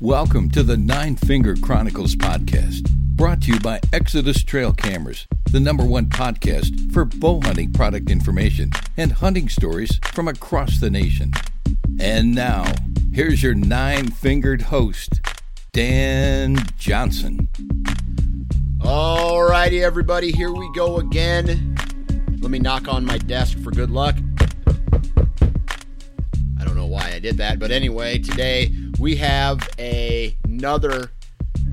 Welcome to the Nine Finger Chronicles podcast, brought to you by Exodus Trail Cameras, the number one podcast for bow hunting product information and hunting stories from across the nation. And now, here's your nine fingered host, Dan Johnson. All righty, everybody, here we go again. Let me knock on my desk for good luck. Don't know why I did that, but anyway, today we have a, another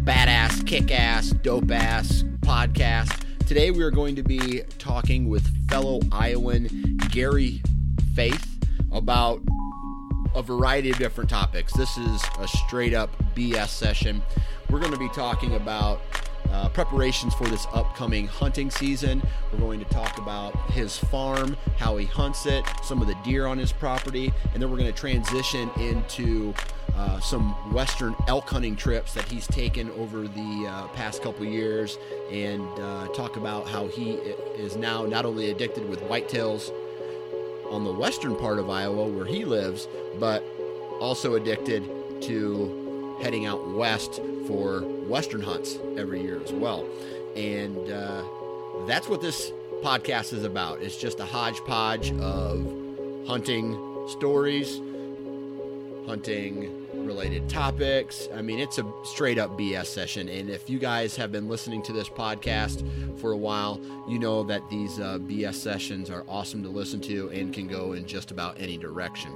badass, kick ass, dope ass podcast. Today we are going to be talking with fellow Iowan Gary Faith about a variety of different topics. This is a straight up BS session. We're going to be talking about uh, preparations for this upcoming hunting season. We're going to talk about his farm, how he hunts it, some of the deer on his property, and then we're going to transition into uh, some western elk hunting trips that he's taken over the uh, past couple years and uh, talk about how he is now not only addicted with whitetails on the western part of Iowa where he lives, but also addicted to heading out west for western hunts every year as well. And uh, that's what this podcast is about. It's just a hodgepodge of hunting stories, hunting related topics. I mean, it's a straight up BS session. And if you guys have been listening to this podcast for a while, you know that these uh, BS sessions are awesome to listen to and can go in just about any direction.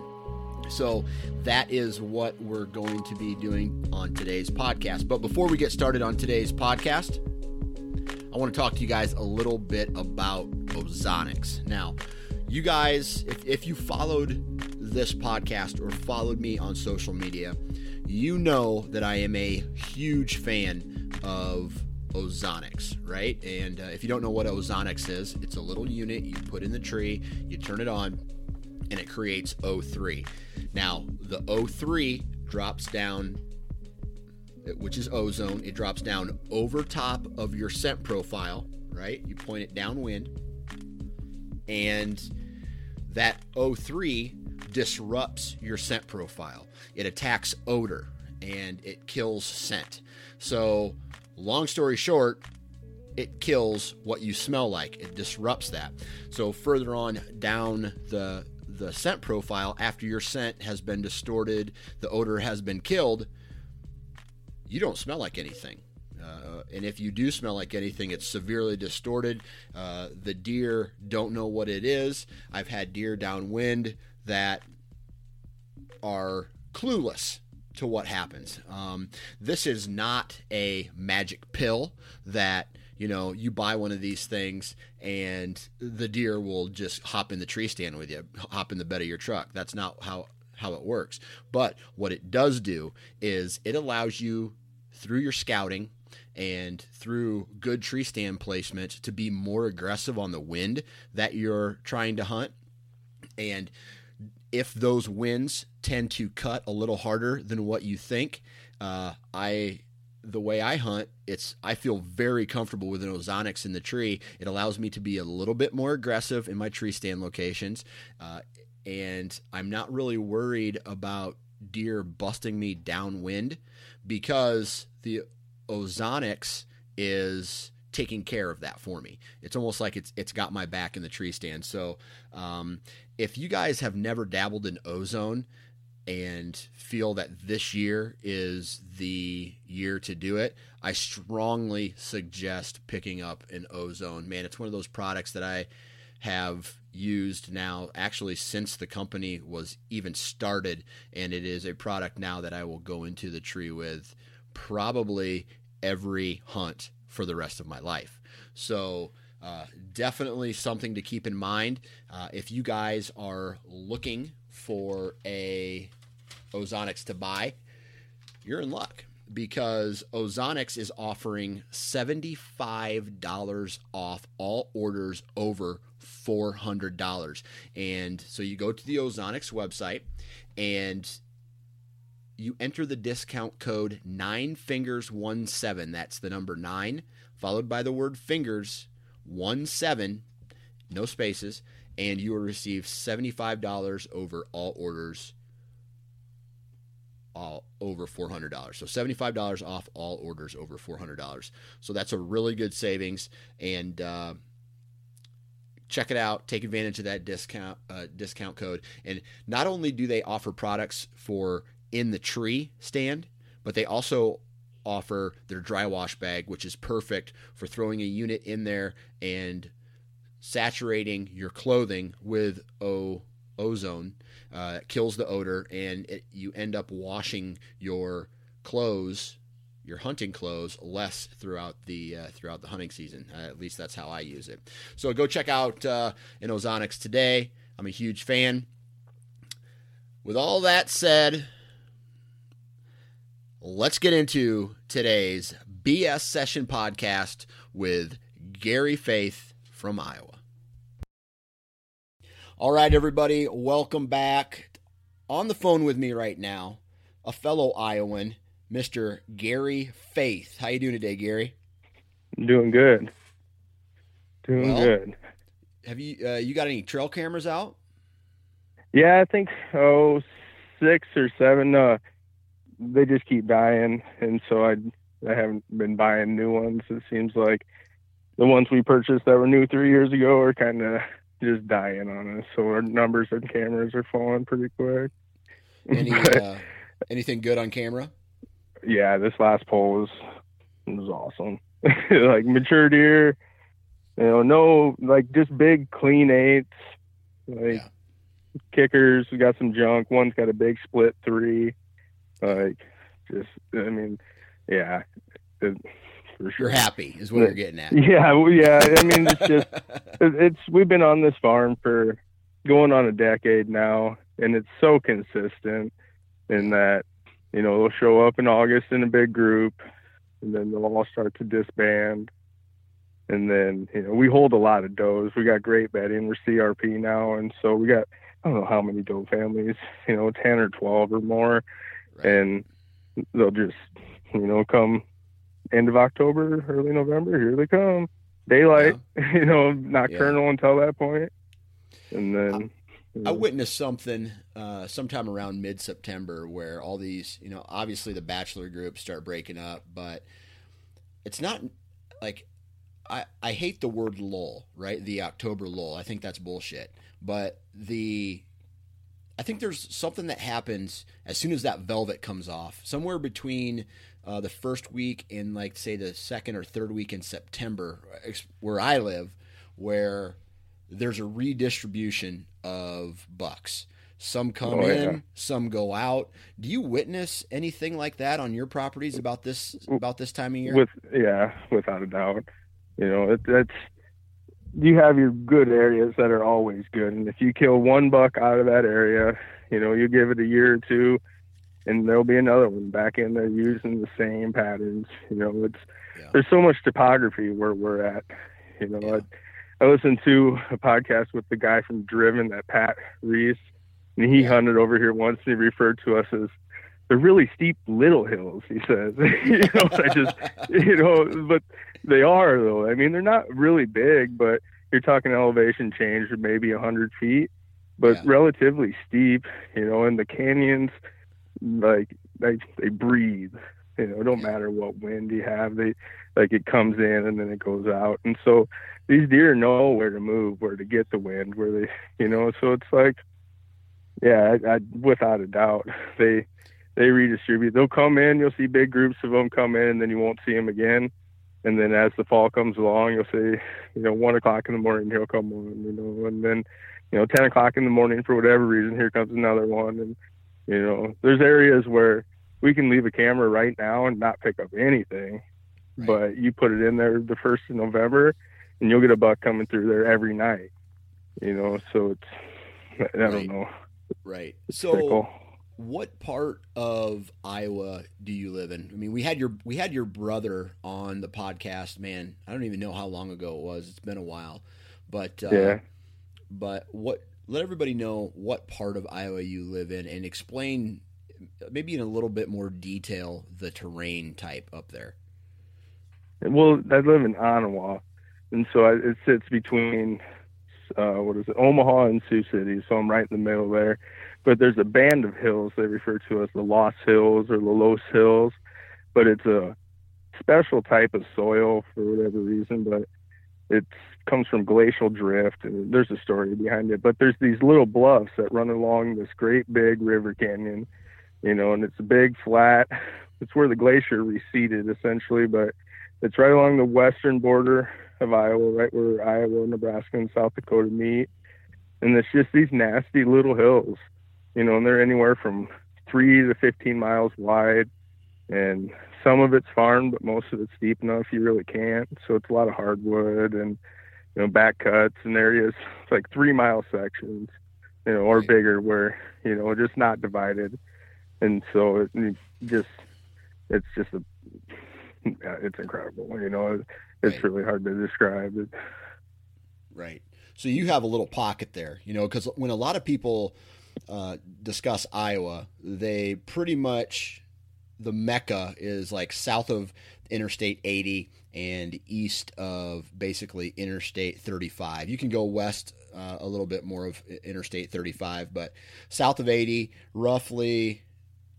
So that is what we're going to be doing on today's podcast. But before we get started on today's podcast, I want to talk to you guys a little bit about Ozonics. Now, you guys, if, if you followed this podcast or followed me on social media, you know that I am a huge fan of Ozonics, right? And uh, if you don't know what Ozonics is, it's a little unit you put in the tree, you turn it on, and it creates O3. Now, the O3 drops down, which is ozone, it drops down over top of your scent profile, right? You point it downwind, and that O3 disrupts your scent profile. It attacks odor and it kills scent. So, long story short, it kills what you smell like. It disrupts that. So further on down the the scent profile after your scent has been distorted, the odor has been killed, you don't smell like anything. Uh, and if you do smell like anything, it's severely distorted. Uh, the deer don't know what it is. I've had deer downwind that are clueless to what happens. Um, this is not a magic pill that you know you buy one of these things and the deer will just hop in the tree stand with you, hop in the bed of your truck. That's not how how it works. But what it does do is it allows you through your scouting and through good tree stand placement to be more aggressive on the wind that you're trying to hunt. And if those winds tend to cut a little harder than what you think, uh, I the way I hunt, it's I feel very comfortable with an ozonics in the tree. It allows me to be a little bit more aggressive in my tree stand locations, uh, and I'm not really worried about deer busting me downwind because the ozonics is taking care of that for me. It's almost like it's it's got my back in the tree stand. So um, if you guys have never dabbled in ozone and feel that this year is the year to do it, I strongly suggest picking up an ozone. Man, it's one of those products that I have used now actually since the company was even started and it is a product now that I will go into the tree with probably every hunt for the rest of my life. So uh, definitely something to keep in mind. Uh, if you guys are looking for a Ozonics to buy, you're in luck because Ozonics is offering $75 off all orders over $400. And so you go to the Ozonics website and you enter the discount code 9fingers17. That's the number 9 followed by the word fingers 17, no spaces, and you will receive $75 over all orders all over $400. So $75 off all orders over $400. So that's a really good savings and uh, check it out. Take advantage of that discount uh, discount code. And not only do they offer products for in the tree stand, but they also offer their dry wash bag, which is perfect for throwing a unit in there and saturating your clothing with o- ozone. Uh, kills the odor, and it, you end up washing your clothes, your hunting clothes, less throughout the uh, throughout the hunting season. Uh, at least that's how I use it. So go check out uh, an Ozonics today. I'm a huge fan. With all that said, let's get into today's BS Session podcast with Gary Faith from Iowa. All right, everybody, welcome back. On the phone with me right now, a fellow Iowan, Mr. Gary Faith. How you doing today, Gary? doing good. Doing Well- good. Have you uh, you got any trail cameras out? Yeah, I think oh six or seven. Uh, they just keep dying, and so I I haven't been buying new ones. It seems like the ones we purchased that were new three years ago are kind of just dying on us. So our numbers and cameras are falling pretty quick. Any But, uh, anything good on camera? yeah, this last poll was was awesome. like mature deer, you know, no like just big clean eights, like Yeah. kickers. We got some junk. One's got a big split three. Like just, I mean, yeah, it, for sure. You're happy, is what you're getting at. Yeah, well, yeah. I mean, it's just it's we've been on this farm for going on a decade now, and it's so consistent in that you know they'll show up in August in a big group, and then they'll all start to disband, and then you know we hold a lot of does. We got great bedding. We're CRP now, and so we got I don't know how many doe families, you know, ten or twelve or more, Right. and they'll just you know come end of October, early November. Here they come, daylight. you know, nocturnal until that point, and then. I know, witnessed something uh, sometime around mid September where all these, you know, obviously the bachelor groups start breaking up, but it's not like I, I hate the word lull, right? The October lull. I think that's bullshit. But the I think there's something that happens as soon as that velvet comes off, somewhere between uh, the first week in like say the second or third week in September, where I live, where there's a redistribution of bucks. Some come Oh, yeah. in, some go out. Do you witness anything like that on your properties about this about this time of year? with yeah, without a doubt. You know, it, that's you have your good areas that are always good, and if you kill one buck out of that area, you know, you give it a year or two, and there'll be another one back in there using the same patterns. You know, it's Yeah. there's so much topography where we're at. You know, Yeah. I, I listened to a podcast with the guy from Driven, that Pat Reeve, and he Yeah. hunted over here once, and he referred to us as they're really steep little hills. He says, you know, I just you know, but they are though. I mean, they're not really big, but you're talking elevation change of maybe a hundred feet, but relatively steep. You know, and the canyons, like they they breathe. You know, it don't matter what wind you have. They like it comes in and then it goes out, and so these deer know where to move, where to get the wind, where they, you know. So it's like yeah, I, I, without a doubt, they they redistribute. They'll come in. You'll see big groups of them come in, and then you won't see them again. And then as the fall comes along, you'll see, you know, one o'clock in the morning he'll come on, you know, and then, you know, ten o'clock in the morning for whatever reason, here comes another one, and you know, there's areas where we can leave a camera right now and not pick up anything, right. but you put it in there the first of November, and you'll get a buck coming through there every night, you know. So it's I don't right. know. Right. So what part of Iowa do you live in? I mean, we had your we had your brother on the podcast. Man, I don't even know how long ago it was. It's been a while, but uh, yeah. But what? Let everybody know what part of Iowa you live in, and explain maybe in a little bit more detail the terrain type up there. Well, I live in Onawa, and so it sits between uh, what is it, Omaha and Sioux City. So I'm right in the middle there but there's a band of hills they refer to as the Lost Hills or the Loess Hills, but it's a special type of soil for whatever reason, but it comes from glacial drift and there's a story behind it. But there's these little bluffs that run along this great big river canyon, you know, and it's a big flat. It's where the glacier receded essentially, but it's right along the western border of Iowa, right where Iowa, Nebraska, and South Dakota meet. And it's just these nasty little hills you know, and they're anywhere from three to 15 miles wide. And some of it's farmed, but most of it's deep enough you really can't. So it's a lot of hardwood and, you know, back cuts and areas. Like three mile sections, you know, or bigger where, you know, just not divided. And so it just, it's just a, it's incredible. You know, it's right. really hard to describe it. Right. So you have a little pocket there, you know, because when a lot of people uh, discuss Iowa, they pretty much the mecca is like south of Interstate 80 and east of basically Interstate 35. You can go west uh, a little bit more of Interstate 35, but south of 80, roughly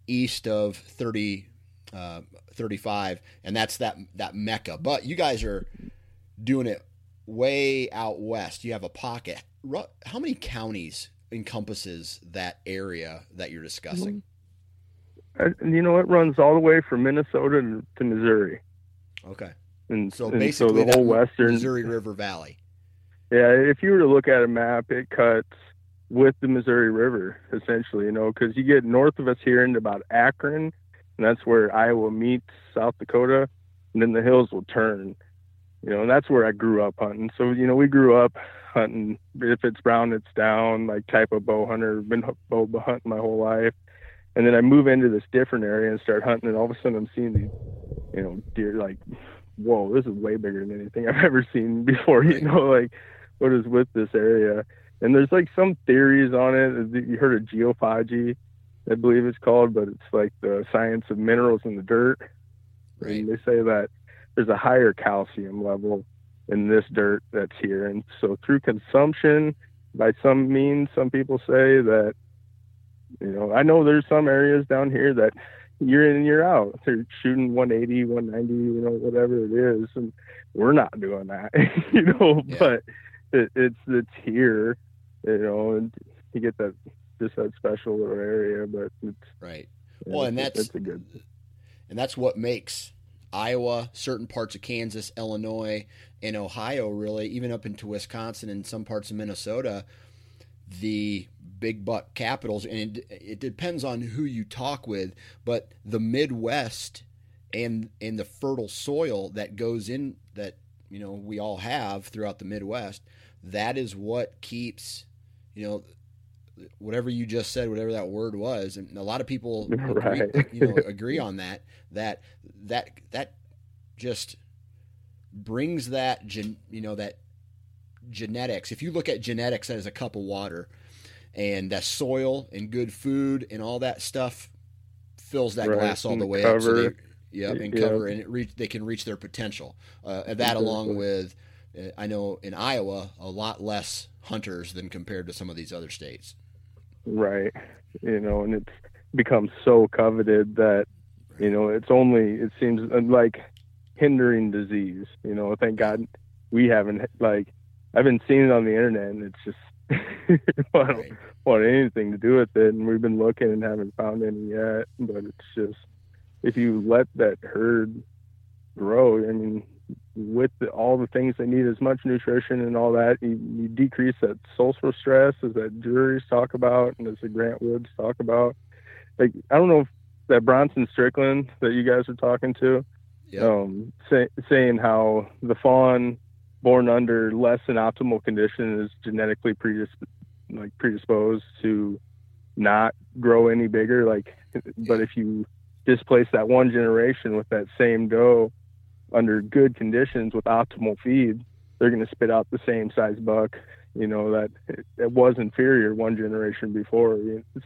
east of 30, uh, 35, and that's that that mecca. But you guys are doing it way out west. You have a pocket. How many counties encompasses that area that you're discussing? You know, it runs all the way from Minnesota to Missouri. Okay. And so and basically, so the whole western Missouri River Valley. Yeah, if you were to look at a map, it cuts with the Missouri River essentially. You know, because you get north of us here into about Akron, and that's where Iowa meets South Dakota, and then the hills will turn. You know, and that's where I grew up hunting. So you know, we grew up hunting. If it's brown, it's down. Like type of bow hunter. Been bow hunting my whole life, and then I move into this different area and start hunting, and all of a sudden I'm seeing these, you know, deer. Like, whoa, this is way bigger than anything I've ever seen before. You know, like what is with this area? And there's like some theories on it. You heard of geophagy, I believe it's called, but it's like the science of minerals in the dirt. Right. And they say that there's a higher calcium level in this dirt that's here. And so through consumption, by some means, some people say that, you know, I know there's some areas down here that year in and year out, they're shooting 180, 190, you know, whatever it is. And we're not doing that, you know, yeah. but it, it's, it's here, you know, and you get that, just that special little area, but it's right. Well, and that's, that's a good, and that's what makes Iowa, certain parts of Kansas, Illinois, and Ohio, really, even up into Wisconsin and some parts of Minnesota, the big buck capitals. And it, it depends on who you talk with, but the Midwest and and the fertile soil that goes in that you know we all have throughout the Midwest, that is what keeps you know whatever you just said, whatever that word was, and a lot of people right. agree, you know, agree on that. That that that just brings that gen, you know that genetics. If you look at genetics as a cup of water, and that soil and good food and all that stuff fills that right. glass all and the way cover. up. So they, yep, and yep. cover, and it reach, they can reach their potential. Uh, that, along with, uh, I know in Iowa, a lot less hunters than compared to some of these other states. Right. You know, and it's become so coveted that, you know, it's only, it seems like hindering disease. You know, thank God we haven't, like, I've been seeing it on the internet and it's just, I don't want anything to do with it, and we've been looking and haven't found any yet. But it's just if you let that herd grow, I mean, with the, all the things they need, as much nutrition and all that, you, you decrease that social stress, as that Drurys talk about, and as the Grant Woods talk about. Like I don't know if that Bronson Strickland that you guys are talking to, yep. um, say, saying how the fawn born under less than optimal condition is genetically predisp- like predisposed to not grow any bigger. Like, but if you displace that one generation with that same doe under good conditions with optimal feed, they're going to spit out the same size buck. You know that it, it was inferior one generation before.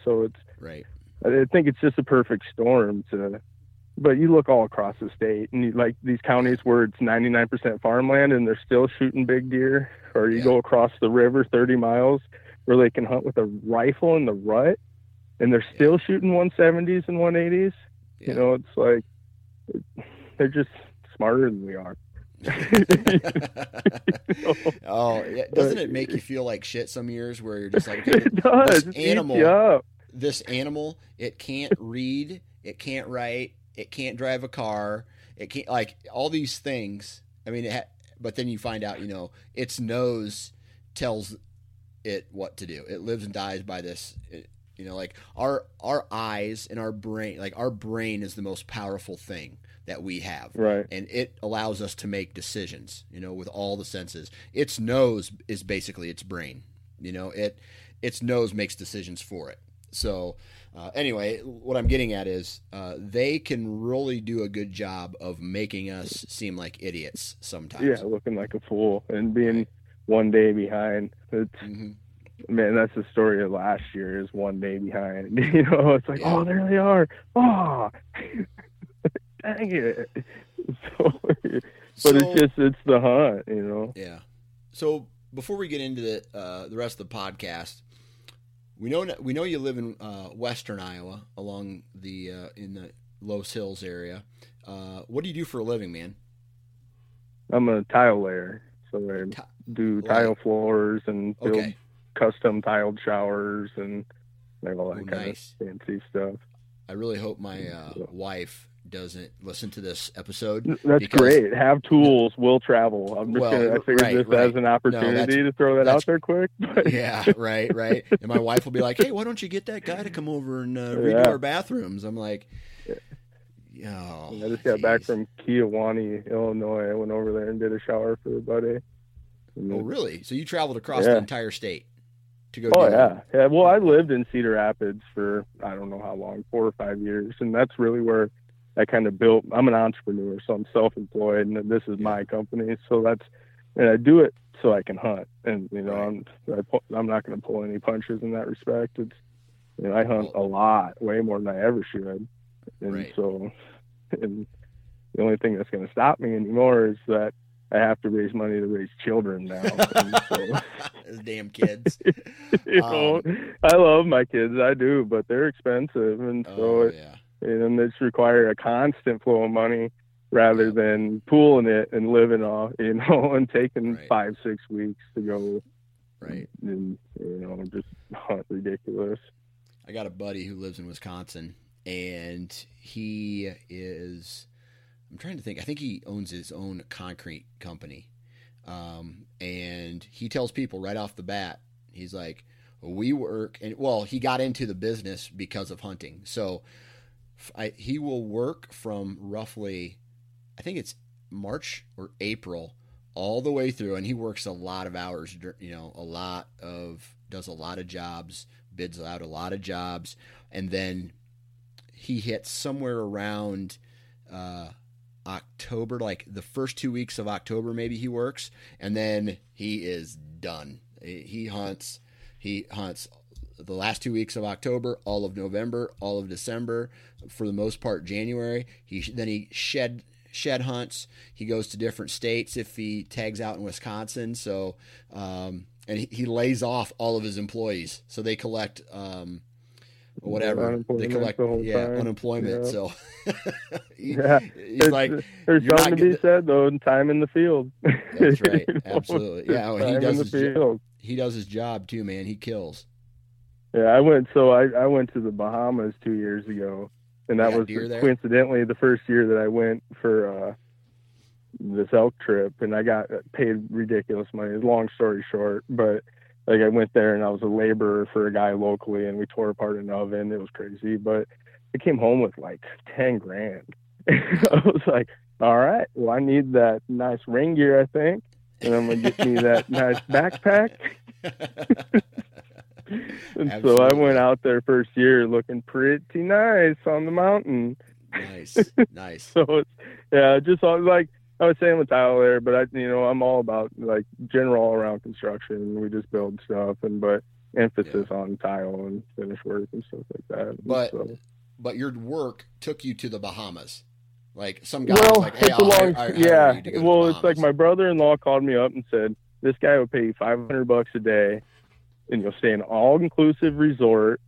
So it's right. I think it's just a perfect storm to but you look all across the state and you, like these counties where it's 99% farmland and they're still shooting big deer or you yeah. go across the river 30 miles where they can hunt with a rifle in the rut and they're still yeah. shooting 170s and 180s yeah. you know it's like they're just smarter than we are oh yeah. doesn't it make you feel like shit some years where you're just like it does. this animal this animal it can't read it can't write it can't drive a car. It can't like all these things. I mean, ha- but then you find out, you know, its nose tells it what to do. It lives and dies by this. It, you know, like our our eyes and our brain, like our brain is the most powerful thing that we have, right? And it allows us to make decisions. You know, with all the senses. Its nose is basically its brain. You know, it its nose makes decisions for it. So uh, anyway, what I'm getting at is uh, they can really do a good job of making us seem like idiots sometimes. Yeah, looking like a fool and being one day behind. It's mm-hmm. man, that's the story of last year. Is one day behind. You know, it's like, yeah. oh, there they are. Oh, dang it. So, but so, it's just it's the hunt. You know. Yeah. So before we get into the uh, the rest of the podcast, we know we know you live in uh, western Iowa, along the uh, in the Loess Hills area. Uh, what do you do for a living, man? I'm a tile layer, so I T- do tile like, floors and build okay. custom tiled showers and all that Ooh, kind nice. of fancy stuff. I really hope my uh, wife doesn't listen to this episode. That's great. Have tools, will travel. I'm just well, gonna, I figured right, this right. as an opportunity no, to throw that out there quick. But. Yeah, right, right. And my wife will be like, "Hey, why don't you get that guy to come over and uh, redo yeah. our bathrooms?" I'm like, "Oh." I just got geez. back from Kewanee, Illinois. I went over there and did a shower for a buddy. oh, really? So you traveled across yeah. the entire state? to go. Oh yeah, yeah. Well, I lived in Cedar Rapids for I don't know how long, four or five years, and that's really where I kind of built. I'm an entrepreneur, so I'm self-employed, and this is my company. So that's and I do it so I can hunt, and you know I'm I, am not going to pull any punches in that respect. It's you know I hunt a lot, way more than I ever should, and right. so and the only thing that's going to stop me anymore is that I have to raise money to raise children now. so, damn kids. you um, know, I love my kids, I do, but they're expensive, and so oh, it, yeah and it's require a constant flow of money rather than pooling it and living off, you know, and taking right. five, six weeks to go. Right. And, you know, just ridiculous. I got a buddy who lives in Wisconsin and he is, I'm trying to think, I think he owns his own concrete company. Um, and he tells people right off the bat, he's like, we work and well, he got into the business because of hunting. So I, he will work from roughly, I think it's March or April, all the way through, and he works a lot of hours. You know, a lot of does a lot of jobs, bids out a lot of jobs, and then he hits somewhere around uh, October, like the first two weeks of October, maybe he works, and then he is done. He hunts. He hunts the last two weeks of October, all of November, all of December, for the most part January. He then he shed shed hunts. He goes to different states if he tags out in Wisconsin. So um, and he, he, lays off all of his employees, so they collect. Um, whatever they collect the yeah time. unemployment yeah. so he, yeah he's like there's something to be said though time in the field that's right absolutely yeah well, he does his, he does his job too, man. He kills. Yeah, I went. So I I went to the Bahamas two years ago, and that was coincidentally the first year that I went for uh, this elk trip, and I got paid ridiculous money. Long story short, but like I went there and I was a laborer for a guy locally, and we tore apart an oven. It was crazy, but I came home with like ten grand. I was like, all right, well I need that nice ring gear, I think, and I'm gonna get me that nice backpack. And so I went out there first year looking pretty nice on the mountain. nice, nice. So it's yeah, just like I was saying with Tyler, but I you know I'm all about like general all around construction. We just build stuff and but emphasis on tile and finish work and stuff like that. But so- but your work took you to the Bahamas. Like some guy well, like, "Hey, it's a I'll hire- long I'll hire yeah. you to go to the Well, it's like my brother-in-law called me up and said this guy will pay you 500 bucks a day, and you'll stay in all-inclusive resort,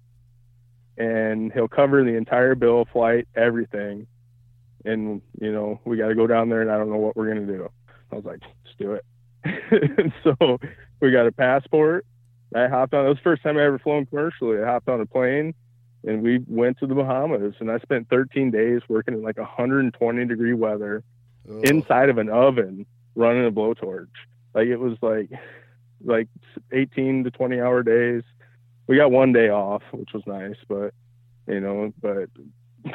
and he'll cover the entire bill, flight, everything. And you know, we got to go down there, and I don't know what we're gonna do. I was like, let's do it. and so we got a passport. I hopped on. It was the first time I ever flown commercially. I hopped on a plane, and we went to the Bahamas. And I spent 13 days working in like 120 degree weather Oh, inside of an oven running a blowtorch. Like it was like like 18 to 20 hour days. We got one day off, which was nice, but you know, but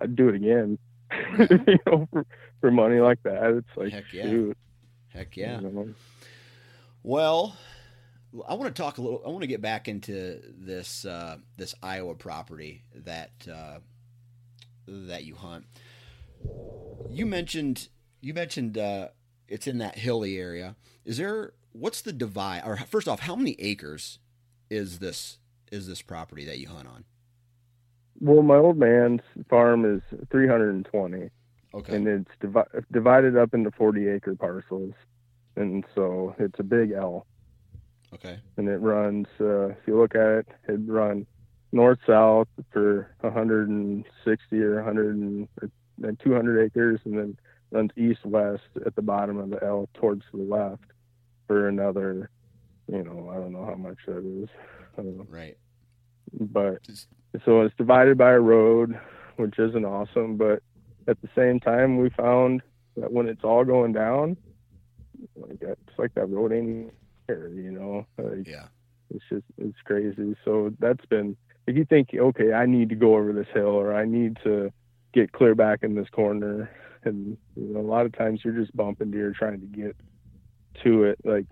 I'd do it again. you know, for, for money like that, it's like Heck yeah. heck yeah. you know. Well, I want to talk a little. I want to get back into this uh, this Iowa property that uh, that you hunt. You mentioned you mentioned uh, it's in that hilly area. Is there what's the divide? Or first off, how many acres is this is this property that you hunt on? Well, my old man's farm is 320. Okay, and it's divi- divided up into 40 acre parcels and so it's a big l okay, and it runs uh, if you look at it it run north south for 160 or 100 and, and 200 acres and then runs east west at the bottom of the l towards the left for another you know i don't know how much that is I don't know. right. but so it's divided by a road, which isn't awesome. But at the same time, we found that when it's all going down, like that, it's like that road ain't there, you know. Like, Yeah, it's just it's crazy. So that's been if you think, okay, I need to go over this hill or I need to get clear back in this corner, and you know, a lot of times you're just bumping deer trying to get to it. Like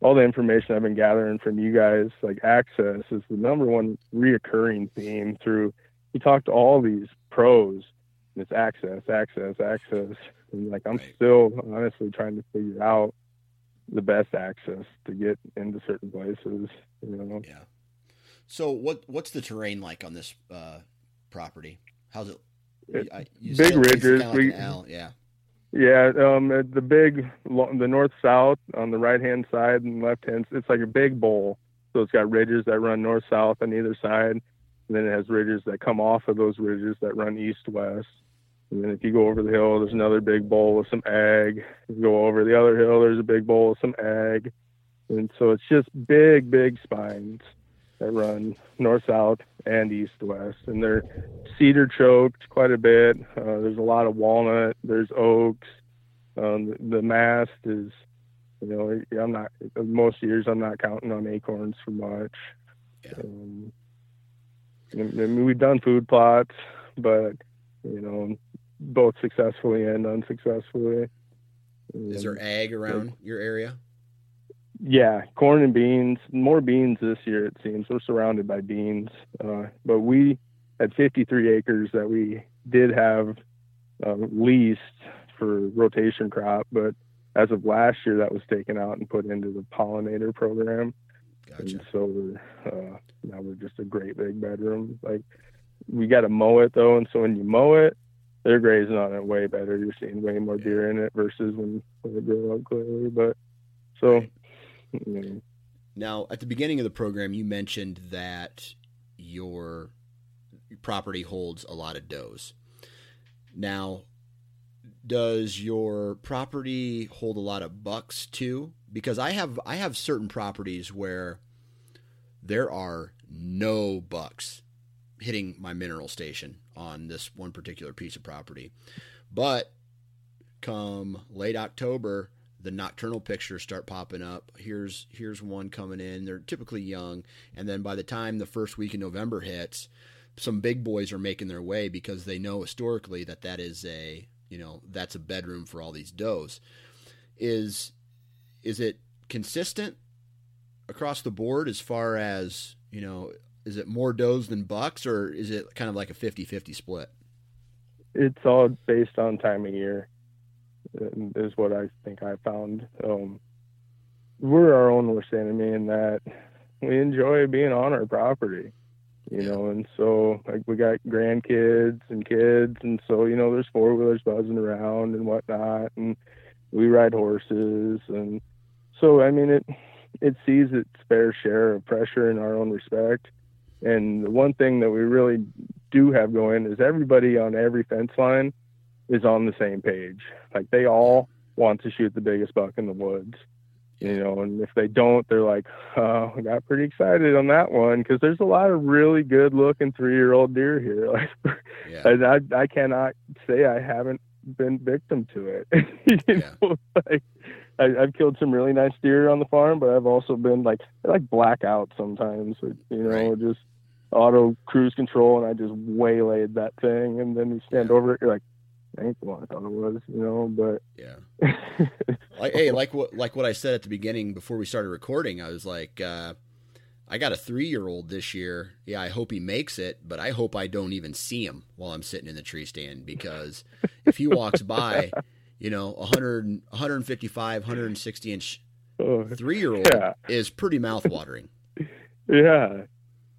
all the information I've been gathering from you guys, like access is the number one reoccurring theme through. You talk to all these pros, and it's access, access, access, and like I'm Right. still honestly trying to figure out the best access to get into certain places. You know, yeah. So what what's the terrain like on this uh, property? How's it? It- I- you big ridges. like We- yeah. Yeah. Um, uh, the big, the north south on the right hand side and left hand, it's like a big bowl. So it's got ridges that run north south on either side, and then it has ridges that come off of those ridges that run east west. And then if you go over the hill, there's another big bowl with some ag. If you go over the other hill, there's a big bowl with some ag. And so it's just big, big spines that run north, south, and east, west. And they're cedar choked quite a bit. Uh, there's a lot of walnut. There's oaks. Um, the, the mast is, you know, I'm not, most years I'm not counting on acorns for much. Yeah. Um, I mean, we've done food plots, but, you know, both successfully and unsuccessfully. Is there Um, ag around your area? Yeah, corn and beans. More beans this year, it seems. We're surrounded by beans. Uh, but we had 53 acres that we did have uh, leased for rotation crop. But as of last year, that was taken out and put into the pollinator program. Gotcha. And so we're, uh, now we're just a great big bedroom. Like we got to mow it though. And so when you mow it, they're grazing on it way better. You're seeing way more deer in it versus when, when they grow up clearly. But so, Right. Now, at the beginning of the program, you mentioned that your property holds a lot of does. Now, does your property hold a lot of bucks too? Because I have I have certain properties where there are no bucks hitting my mineral station on this one particular piece of property. But come late October, the nocturnal pictures start popping up. Here's here's one coming in. They're typically young, and then by the time the first week in November hits, some big boys are making their way because they know historically that that is a you know that's a bedroom for all these does. Is is it consistent across the board as far as you know? Is it more does than bucks, or is it kind of like a 50-50 split? It's all based on time of year, is what I think I found. Um, we're our own worst enemy in that we enjoy being on our property you know, and so like we got grandkids and kids, and so you know, there's four wheelers buzzing around and whatnot, and we ride horses, and so I mean, it it sees its fair share of pressure in our own respect, and the one thing that we really do have going is everybody on every fence line is on the same page, like they all want to shoot the biggest buck in the woods you know and if they don't they're like oh i got pretty excited on that one because there's a lot of really good looking three year old deer here like yeah. I, I cannot say i haven't been victim to it you yeah. know like I, have killed some really nice deer on the farm but i've also been like like blackout sometimes you know right. just auto cruise control and i just waylaid that thing and then you stand yeah. over it you're like ain't the one I thought it was, you know. But yeah, like hey, like what like what I said at the beginning before we started recording, I was like, uh, I got a three year old this year. Yeah, I hope he makes it, but I hope I don't even see him while I'm sitting in the tree stand because if he walks by, you know, 100, 155, 160 inch three year old yeah. is pretty mouth watering. yeah,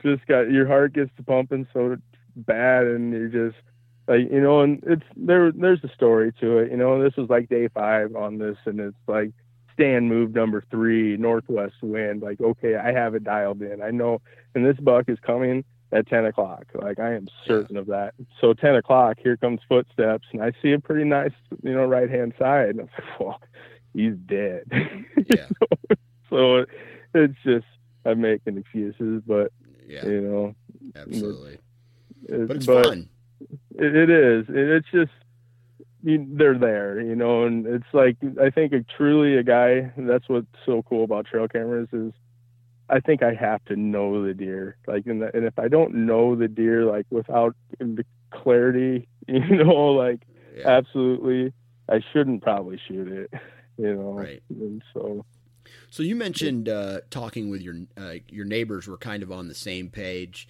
just got your heart gets to pumping so bad, and you're just like you know and it's there there's a story to it you know this was like day five on this and it's like stand move number three northwest wind like okay i have it dialed in i know and this buck is coming at 10 o'clock like i am certain of that. So 10 o'clock here comes footsteps and i see a pretty nice you know right hand side and i'm like well he's dead. Yeah. So it's just i'm making excuses but yeah. you know absolutely. it's, but it's but, fun it, it is. It's just you, they're there, you know, and it's like I think a, truly a guy. That's what's so cool about trail cameras is I think I have to know the deer. Like, and, the, and if I don't know the deer, like without the clarity, you know, like yeah. absolutely, I shouldn't probably shoot it. You know, right? And so, so you mentioned uh, talking with your uh, your neighbors were kind of on the same page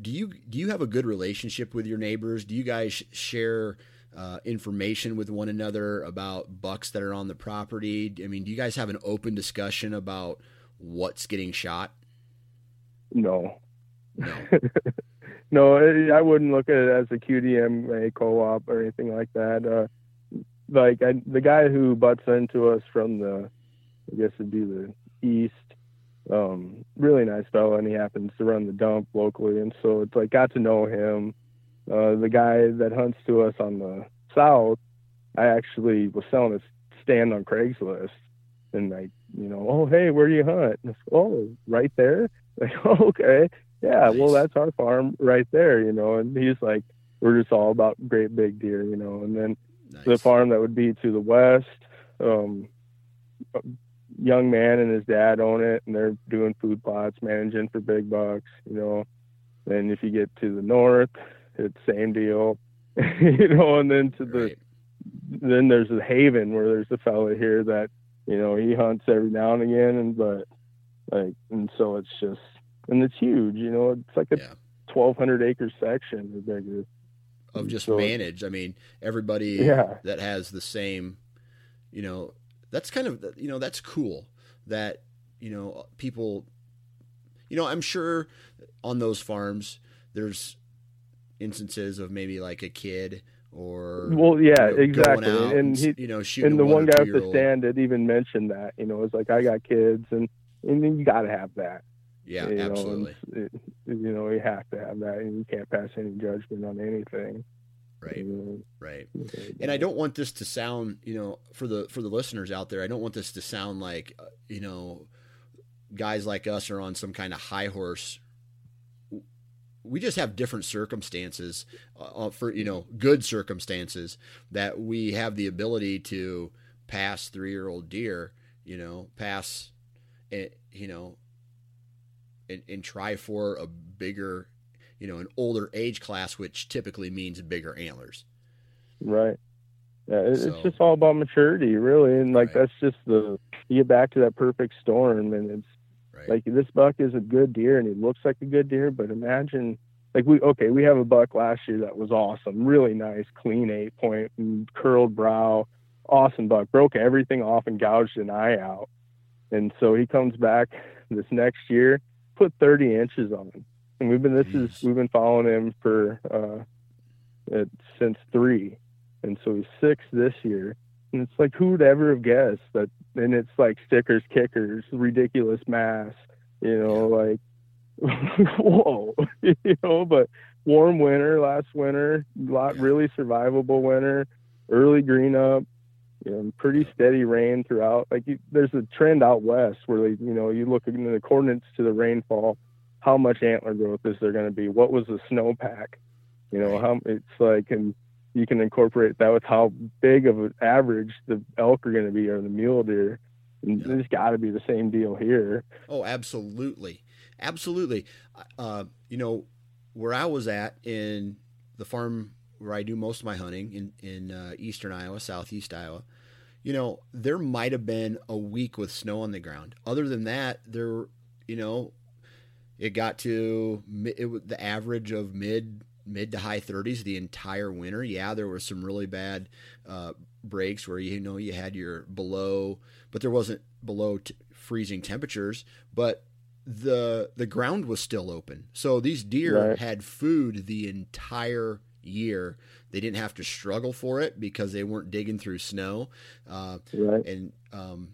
do you do you have a good relationship with your neighbors? Do you guys share uh, information with one another about bucks that are on the property? I mean, do you guys have an open discussion about what's getting shot? No. No. no, I wouldn't look at it as a QDMA co-op or anything like that. Uh, like I, the guy who butts into us from the, I guess it'd be the east um, really nice fellow, and he happens to run the dump locally, and so it's like got to know him. Uh, the guy that hunts to us on the south, I actually was selling a stand on Craigslist, and like, you know, oh hey, where do you hunt? And oh, right there. Like, oh, okay, yeah, well that's our farm right there, you know. And he's like, we're just all about great big deer, you know. And then nice. the farm that would be to the west, um, young man and his dad own it and they're doing food plots, managing for big bucks, you know. Then if you get to the north, it's same deal. you know, and then to the right. then there's a haven where there's a fella here that, you know, he hunts every now and again and but like and so it's just and it's huge, you know, it's like a yeah. twelve hundred acre section or bigger. Of just so, manage. I mean, everybody yeah. that has the same, you know, that's kind of you know that's cool that you know people you know i'm sure on those farms there's instances of maybe like a kid or well yeah you know, exactly. and he, you know and the one, one guy at the stand that even mentioned that you know it's like i got kids and and you got to have that. Yeah you absolutely. know, it, you know you have to have that and you can't pass any judgment on anything Right. Right. And I don't want this to sound, you know, for the for the listeners out there, I don't want this to sound like, uh, you know, guys like us are on some kind of high horse. We just have different circumstances uh, uh for, you know, good circumstances that we have the ability to pass 3-year-old deer, you know, pass eh, you know, and, and try for a bigger you know, an older age class, which typically means bigger antlers. Right. Yeah, it's so, just all about maturity, really, and like right. that's just the you get back to that perfect storm, and it's right. like this buck is a good deer, and he looks like a good deer, but imagine like we okay, we have a buck last year that was awesome, really nice, clean eight point, curled brow, awesome buck, broke everything off and gouged an eye out, and so he comes back this next year, put 30 inches on him and we've been this Jeez. is we've been following him for uh it, since three. And so he's six this year. And it's like who would ever have guessed that and it's like stickers kickers ridiculous mass you know like whoa you know but warm winter last winter lot really survivable winter early green up you know, pretty steady rain throughout. Like you, there's a trend out west where they, you know, you look in the coordinates to the rainfall, how much antler growth is there going to be? What was the snowpack? You know, how it's like, and you can incorporate that with how big of an average the elk are going to be or the mule deer. And yeah. It's got to be the same deal here. Oh, absolutely, absolutely. Uh, you know, where I was at in the farm where I do most of my hunting in in uh, eastern Iowa, southeast Iowa. You know, there might have been a week with snow on the ground. Other than that, there, you know, it got to it, the average of mid mid to high 30s the entire winter. Yeah, there were some really bad uh, breaks where you know you had your below, but there wasn't below t- freezing temperatures. But the the ground was still open, so these deer right. had food the entire year. They didn't have to struggle for it because they weren't digging through snow. Uh, right. And um,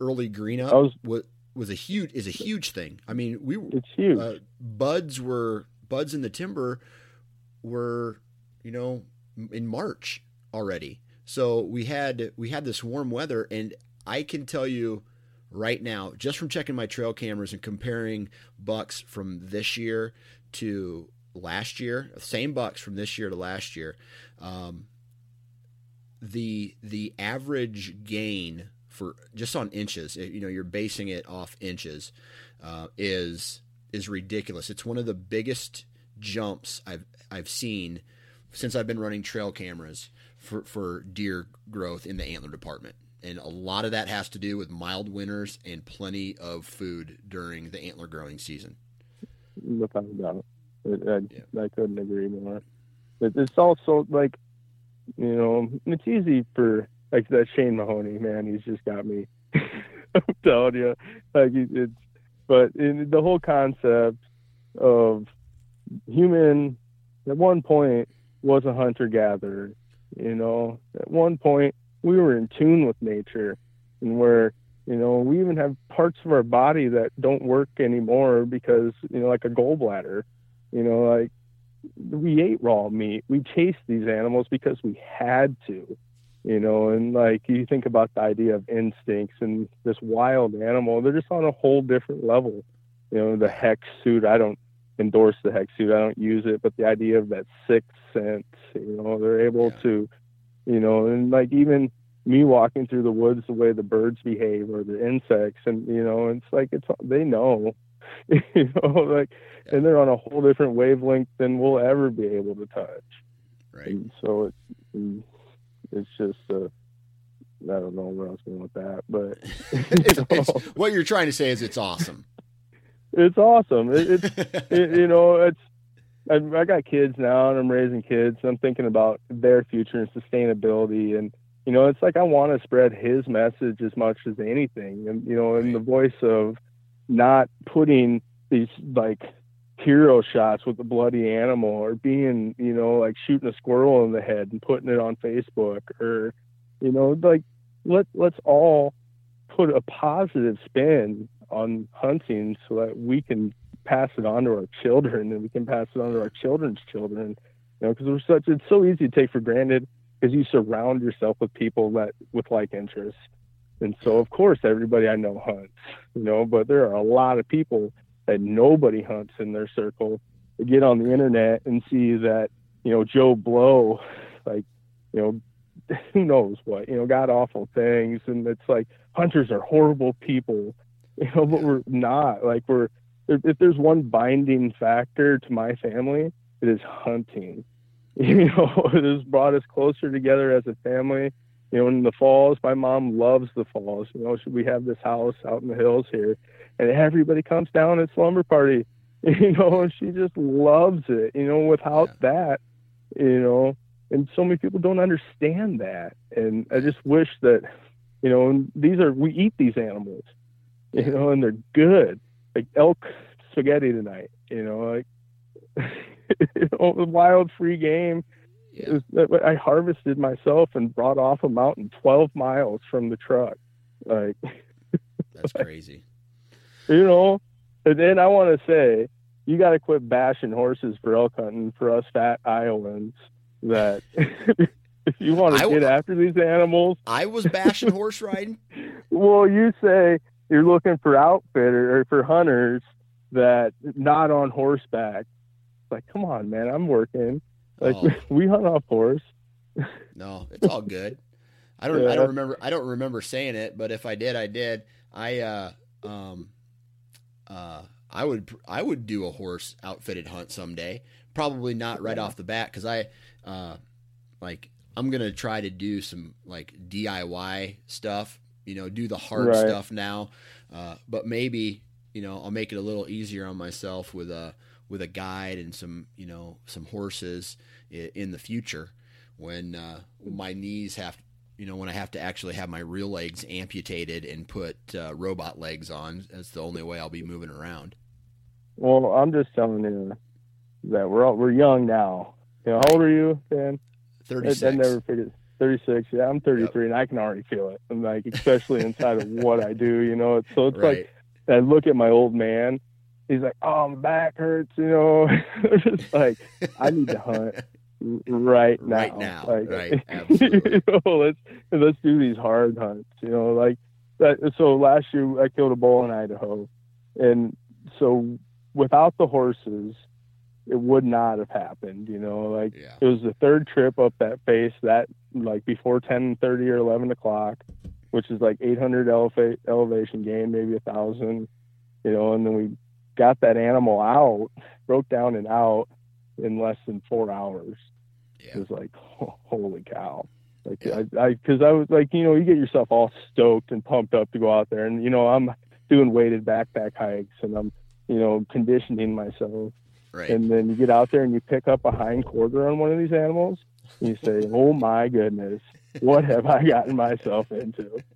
early green up was, was was a huge is a huge thing. I mean, we it's huge. Uh, buds were buds in the timber were you know in March already. So we had we had this warm weather, and I can tell you right now, just from checking my trail cameras and comparing bucks from this year to last year, same bucks from this year to last year, um, the the average gain for just on inches, you know, you're basing it off inches, uh, is is ridiculous. It's one of the biggest jumps I've I've seen since I've been running trail cameras for for deer growth in the antler department. And a lot of that has to do with mild winters and plenty of food during the antler growing season. Without a doubt, I, yeah. I couldn't agree more. But it's also like, you know, it's easy for like that Shane Mahoney man, he's just got me. I'm telling you, like it's. But in the whole concept of human, at one point was a hunter gatherer. You know, at one point we were in tune with nature, and where you know we even have parts of our body that don't work anymore because you know, like a gallbladder. You know, like we ate raw meat. We chased these animals because we had to you know and like you think about the idea of instincts and this wild animal they're just on a whole different level you know the HECS suit i don't endorse the HECS suit i don't use it but the idea of that sixth sense you know they're able yeah. to you know and like even me walking through the woods the way the birds behave or the insects and you know it's like it's they know you know like yeah. and they're on a whole different wavelength than we'll ever be able to touch right and so it's mm. It's just uh, I don't know where I was going with that, but it's, it's, what you're trying to say is it's awesome. It's awesome. It, it's it, you know it's I, I got kids now and I'm raising kids. And I'm thinking about their future and sustainability and you know it's like I want to spread his message as much as anything and you know in the voice of not putting these like hero shots with a bloody animal or being, you know, like shooting a squirrel in the head and putting it on Facebook or, you know, like let let's all put a positive spin on hunting so that we can pass it on to our children and we can pass it on to our children's children You know, because we're such it's so easy to take for granted because you surround yourself with people that with like interests. And so of course everybody I know hunts, you know, but there are a lot of people that nobody hunts in their circle. They get on the internet and see that, you know, Joe Blow, like, you know, who knows what, you know, god awful things and it's like hunters are horrible people. You know, but we're not. Like we're if there's one binding factor to my family, it is hunting. You know, it has brought us closer together as a family. You know, in the falls, my mom loves the falls. You know, we have this house out in the hills here, and everybody comes down at slumber party. You know, and she just loves it. You know, without yeah. that, you know, and so many people don't understand that. And I just wish that, you know, these are we eat these animals, you know, and they're good. Like elk spaghetti tonight, you know, like you know, wild free game. Yeah. I harvested myself and brought off a mountain 12 miles from the truck. Like that's crazy. You know, and then I want to say, you got to quit bashing horses for elk hunting for us fat Iowans. That if you want to get after these animals, I was bashing horse riding. well, you say you're looking for outfitter or for hunters that not on horseback. It's Like, come on, man, I'm working. Like oh. we hunt off horse. no, it's all good. I don't. Yeah. I don't remember. I don't remember saying it, but if I did, I did. I uh, um, uh, I would. I would do a horse outfitted hunt someday. Probably not right off the bat because I, uh, like, I'm gonna try to do some like DIY stuff. You know, do the hard right. stuff now. Uh, but maybe you know I'll make it a little easier on myself with a with a guide and some you know some horses in the future when uh, my knees have you know when I have to actually have my real legs amputated and put uh, robot legs on. That's the only way I'll be moving around. Well, I'm just telling you that we're all, we're young now. You know, how old are you, Dan? Thirty six. I, I never figured. 36 yeah i'm 33 yep. and i can already feel it i'm like especially inside of what i do you know it's, so it's right. like I look at my old man. He's like, "Oh, my back hurts," you know. it's like I need to hunt right now. Right now, like, right? Absolutely. you know, let's let's do these hard hunts. You know, like that. So last year I killed a bull in Idaho, and so without the horses, it would not have happened. You know, like yeah. it was the third trip up that face that like before ten thirty or eleven o'clock which is like 800 eleva- elevation gain, maybe a thousand, you know, and then we got that animal out, broke down and out in less than four hours. Yeah. It was like, oh, holy cow. Like yeah. I, I, cause I was like, you know, you get yourself all stoked and pumped up to go out there and, you know, I'm doing weighted backpack hikes and I'm, you know, conditioning myself. Right. And then you get out there and you pick up a hind quarter on one of these animals and you say, oh my goodness, what have I gotten myself into?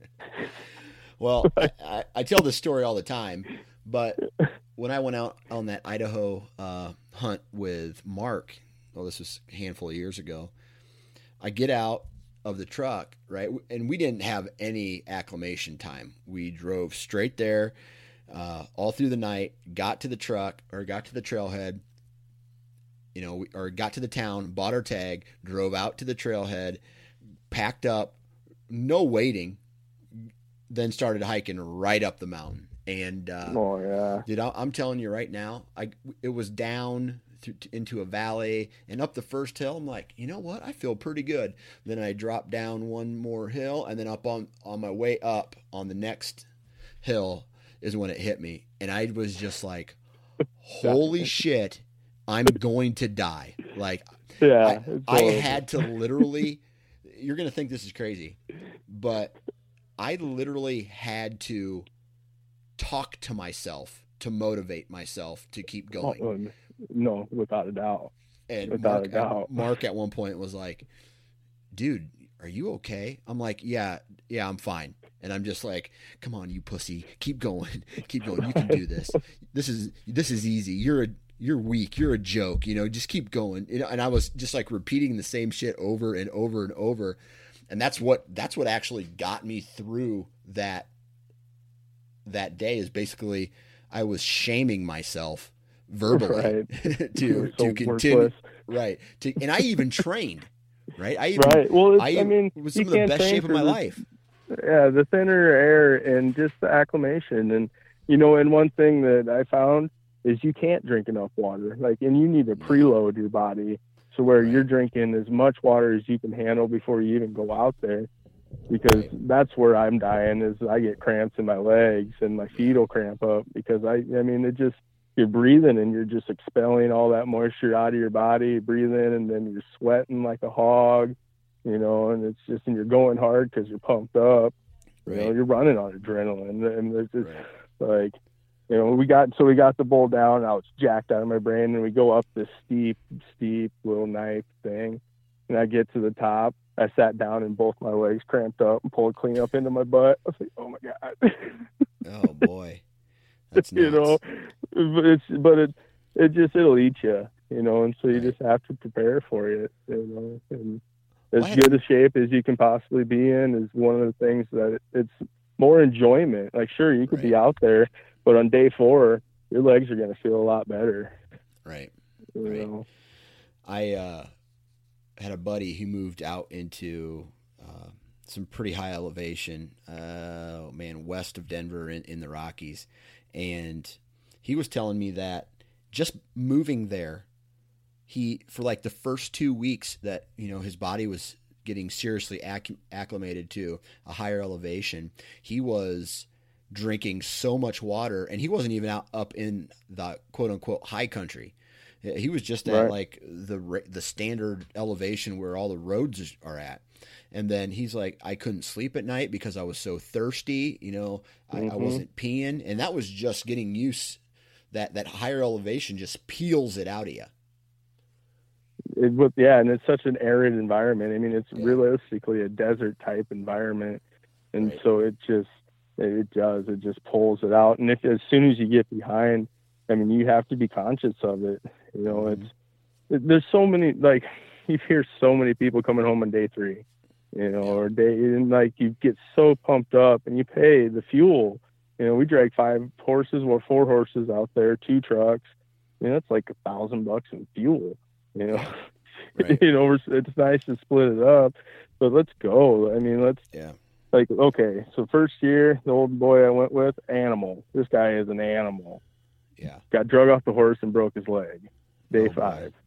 Well, I, I, tell this story all the time, but when I went out on that Idaho uh, hunt with Mark, well, this was a handful of years ago, I get out of the truck, right? And we didn't have any acclimation time. We drove straight there uh, all through the night, got to the truck or got to the trailhead, you know, or got to the town, bought our tag, drove out to the trailhead, packed up, no waiting, then started hiking right up the mountain. And uh, oh yeah, dude, I, am telling you right now, I it was down through, into a valley and up the first hill. I'm like, you know what? I feel pretty good. Then I dropped down one more hill, and then up on on my way up on the next hill is when it hit me, and I was just like, holy shit, I'm going to die. Like, yeah, I, I had to literally you're going to think this is crazy, but I literally had to talk to myself to motivate myself to keep oh, going. no, without a doubt. And without Mark, a doubt. Mark at one point was like, "Dude, are you okay?" I'm like, "Yeah, yeah, I'm fine." And I'm just like, "Come on, you pussy, keep going, keep going. You can do this. This is this is easy. You're a you're weak. You're a joke. You know, just keep going. You know, and I was just like repeating the same shit over and over and over. And that's what that's what actually got me through that that day is basically I was shaming myself verbally right. to so to continue. right. To, and I even trained, right? I even, right. Well, I, I, mean, it was some of the best shape of my the- life. yeah, the thinner air and just the acclimation. And, you know, and one thing that I found is you can't drink enough water. Like, and you need to preload your body to where Right. you're drinking as much water as you can handle before you even go out there. Because Right. that's where I'm dying is I get cramps in my legs and my feet will cramp up because I, I mean, it just, you're breathing and you're just expelling all that moisture out of your body, breathing, and then you're sweating like a hog, you know, and it's just, and you're going hard because you're pumped up. You know, you're running on adrenaline, and it's just Right. like, you know, we got so we got the bull down. I was jacked out of my brain, and we go up this steep, steep little knife thing, and I get to the top. I sat down, and both my legs cramped up and pulled clean up into my butt. I was like, "Oh my god!" Oh boy, that's you know, but it's but it it just it'll eat you, you know, and so you Right. just have to prepare for it, you know, and as good a shape as you can possibly be in is one of the things that it, it's more enjoyment. Like, sure, you could be out there, but on day four, your legs are going to feel a lot better. Right. You Right. know? I uh, had a buddy who moved out into uh, some pretty high elevation, uh, man, west of Denver in, in the Rockies. And he was telling me that just moving there, he, for like the first two weeks that, you know, his body was getting seriously acc- acclimated to a higher elevation, he was drinking so much water and he wasn't even out up in the quote unquote high country. He was just at Right. like the the standard elevation where all the roads are at. And then he's like, I couldn't sleep at night because I was so thirsty. You know, I, I Mhm. wasn't peeing, and that was just getting used. That that higher elevation just peels it out of you. It, but yeah, and it's such an arid environment. I mean, it's Yeah. realistically a desert type environment, and Right. so it just it does it just pulls it out. And if as soon as you get behind, I mean, you have to be conscious of it. You know, it's mm-hmm. it, there's so many like you hear so many people coming home on day three, you know, or day and like you get so pumped up and you pay the fuel. You know, we drag five horses or four horses out there, two trucks. You know, it's like a thousand bucks in fuel. You know, Right. you know, it's nice to split it up, but let's go. I mean, let's Yeah. like okay. So first year, the old boy I went with, animal. This guy is an animal. Yeah. Got drug off the horse and broke his leg. Day Oh, five.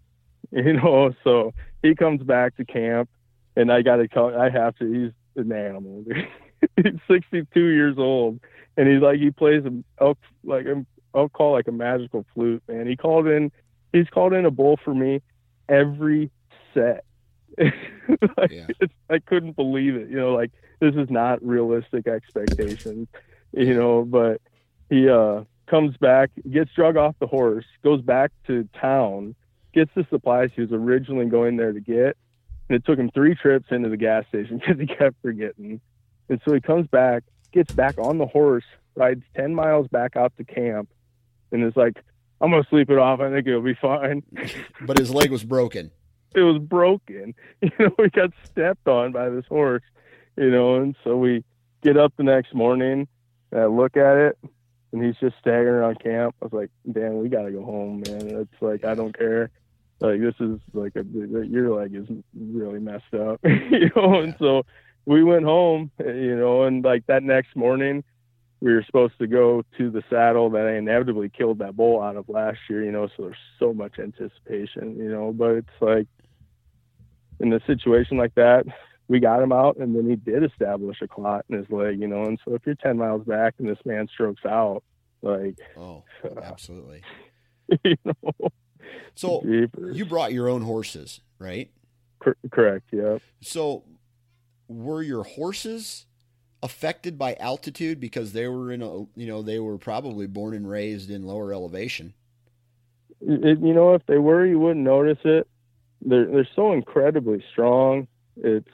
You know, so he comes back to camp, and I got to call. I have to. He's an animal. he's 62 years old, and he's like he plays a elk like a I'll call like a magical flute, man. He called in. He's called in a bull for me every set. like, Yeah. I couldn't believe it. You know, like this is not realistic expectations. You know, but he uh comes back, gets drug off the horse, goes back to town, gets the supplies he was originally going there to get, and it took him three trips into the gas station because he kept forgetting. And so he comes back, gets back on the horse, rides ten miles back out to camp, and is like, "I'm gonna sleep it off. I think it'll be fine." But his leg was broken. it was broken. You know, we got stepped on by this horse, you know, and so we get up the next morning, and I look at it, and he's just staggering around camp. I was like, damn, we got to go home, man. It's like, I don't care. Like, this is like, a, your leg is really messed up, you know, and so we went home, you know, and like that next morning, we were supposed to go to the saddle that I inevitably killed that bull out of last year, you know, so there's so much anticipation, you know, but it's like in a situation like that, we got him out and then he did establish a clot in his leg, you know, and so if you're 10 miles back and this man strokes out, like, Oh, absolutely. you know, So jeepers. you brought your own horses, right? Cor- correct, yeah. So were your horses affected by altitude because they were in a you know they were probably born and raised in lower elevation It, you know, if they were, you wouldn't notice it. They're they're so incredibly strong. It's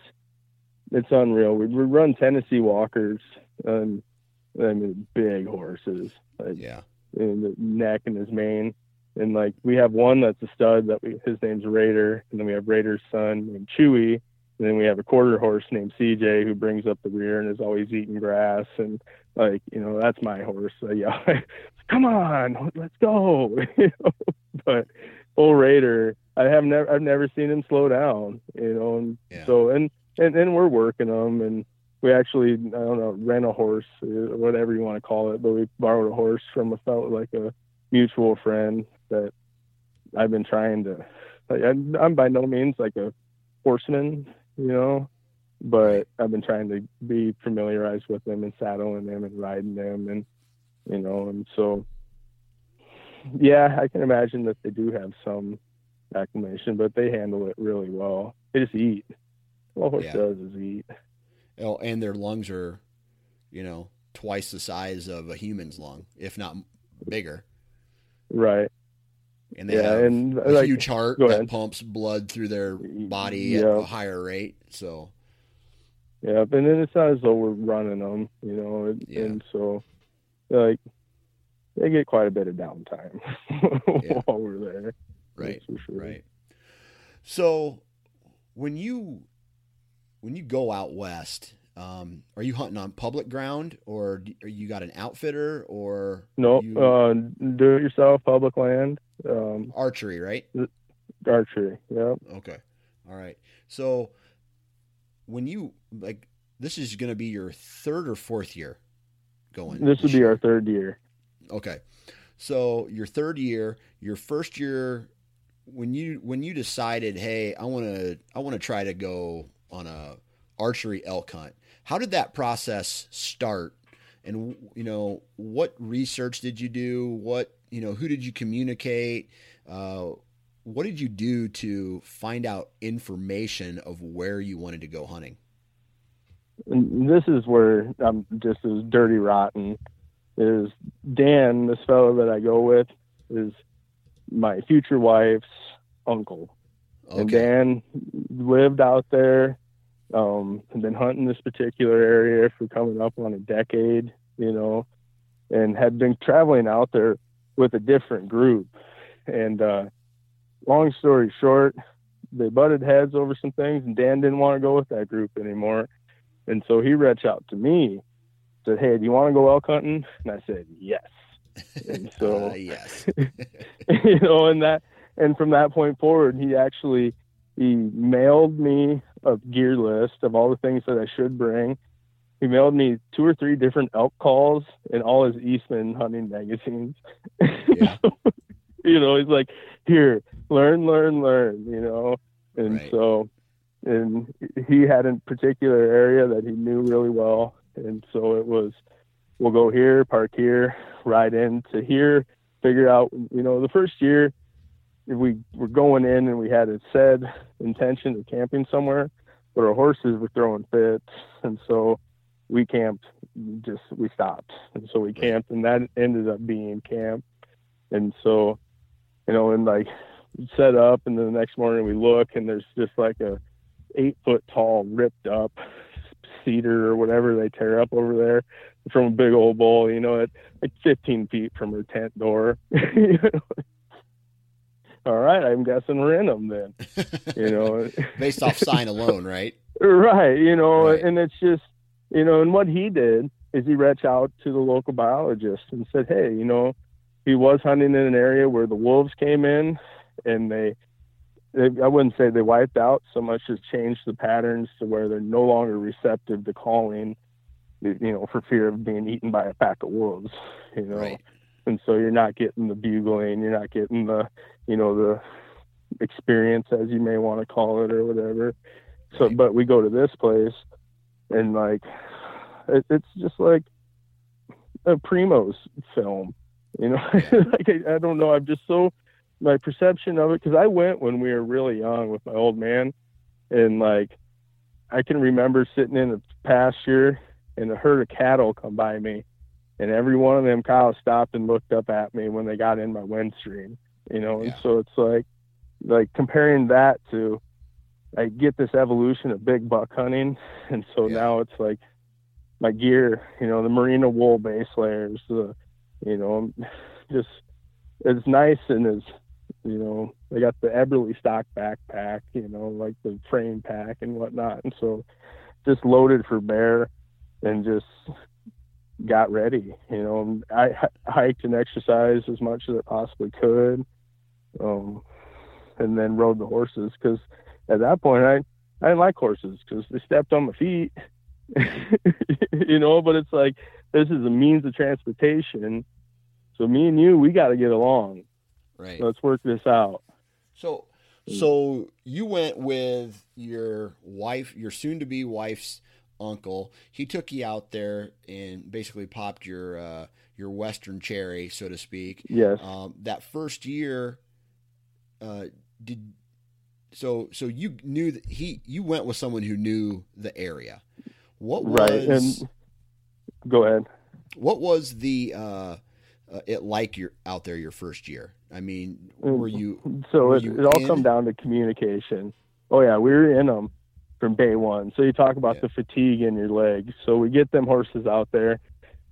it's unreal. We, we run Tennessee Walkers, and I mean big horses, like yeah in the neck and his mane. And like we have one that's a stud that we his name's Raider, and then we have Raider's son named Chewy, and then we have a quarter horse named CJ who brings up the rear and is always eating grass and like you know that's my horse. So yeah, come on, let's go. you know? But old Raider, I have never I've never seen him slow down, you know. And Yeah. so and and and we're working them and we actually I don't know rent a horse, uh, whatever you want to call it, but we borrowed a horse from a fellow like a mutual friend that I've been trying to. Like, I'm, I'm by no means like a horseman, you know, but I've been trying to be familiarized with them and saddling them and riding them, and you know, and so yeah, I can imagine that they do have some acclimation, but they handle it really well. They just eat. All a horse Yeah. does is eat. Oh, and their lungs are, you know, twice the size of a human's lung, if not bigger. Right. And they Yeah, have and, a like, huge heart that ahead. pumps blood through their body at a higher rate. So, Yeah, and then it's not as though we're running them, you know, and, Yeah. and so like they get quite a bit of downtime Yeah. while we're there. right, sure. right. So, when you when you go out west, um, are you hunting on public ground, or you got an outfitter, or No, you, uh, do it yourself, public land, um, archery? Right. archery. yeah. Okay. All right. So when you like this is going to be your third or fourth year going. This would be our third year. Okay. So your third year, your first year when you when you decided, "Hey, I want to I want to try to go on a archery elk hunt." How did that process start? And you know, what research did you do? What, you know, who did you communicate? Uh, what did you do to find out information of where you wanted to go hunting? This is where I'm just as dirty rotten. Is Dan, this fellow that I go with, is my future wife's uncle. And Dan lived out there, um, had been hunting this particular area for coming up on a decade, you know, and had been traveling out there with a different group. And uh, long story short, they butted heads over some things, and Dan didn't want to go with that group anymore. And so he reached out to me, said, "Hey, do you want to go elk hunting?" And I said, "Yes." And so Uh, yes. you know, and that, and from that point forward, he actually he mailed me a gear list of all the things that I should bring. He mailed me two or three different elk calls and all his Eastman hunting magazines. Yeah. you know, he's like, "Here, learn, learn, learn." You know, and Right. so, and he had a particular area that he knew really well, and so it was, we'll go here, park here, ride into here, figure out. You know, the first year, if we were going in and we had a said intention of camping somewhere, but our horses were throwing fits, and so we camped. Just we stopped, and so we camped, and that ended up being camp. And so, you know, and like set up, and then the next morning we look, and there's just like a eight foot tall, ripped up cedar or whatever they tear up over there from a big old bull, you know, at like 15 feet from her tent door. You know? All right, I'm guessing we're in them then, you know. Based off sign alone, right? Right, you know, Right. and it's just, you know, and what he did is he reached out to the local biologist and said, hey, you know, he was hunting in an area where the wolves came in and they, they I wouldn't say they wiped out so much as changed the patterns to where they're no longer receptive to calling, you know, for fear of being eaten by a pack of wolves, you know Right. And so you're not getting the bugling, you're not getting the, you know, the experience as you may want to call it or whatever. So, but we go to this place, and like, it, it's just like a Primo's film, you know. like I, I don't know, I'm just so my perception of it because I went when we were really young with my old man, and like, I can remember sitting in the pasture and a herd of cattle come by me and every one of them cows stopped and looked up at me when they got in my windstream you know and so it's like like comparing that to i get this evolution of big buck hunting and so Yeah. now it's like my gear you know the merino wool base layers the you know just as nice and as you know they got the Eberlestock backpack you know like the frame pack and whatnot and so just loaded for bear and just got ready. You know, I hiked and exercised as much as I possibly could. Um, and then rode the horses because at that point I I didn't like horses because they stepped on my feet, you know. But it's like this is a means of transportation, so me and you we got to get along. Right. Let's work this out. So so you went with your wife, your soon-to-be wife's uncle. He took you out there and basically popped your uh, your western cherry, so to speak. Yes. Um, that first year, uh, did so so you knew that he you went with someone who knew the area. What was right. And go ahead. what was the uh, uh, it like your out there your first year? I mean, were you So Were it, you it all come down to communication. Oh yeah, we were in them from day one. So you talk about Yeah. the fatigue in your legs. So we get them horses out there,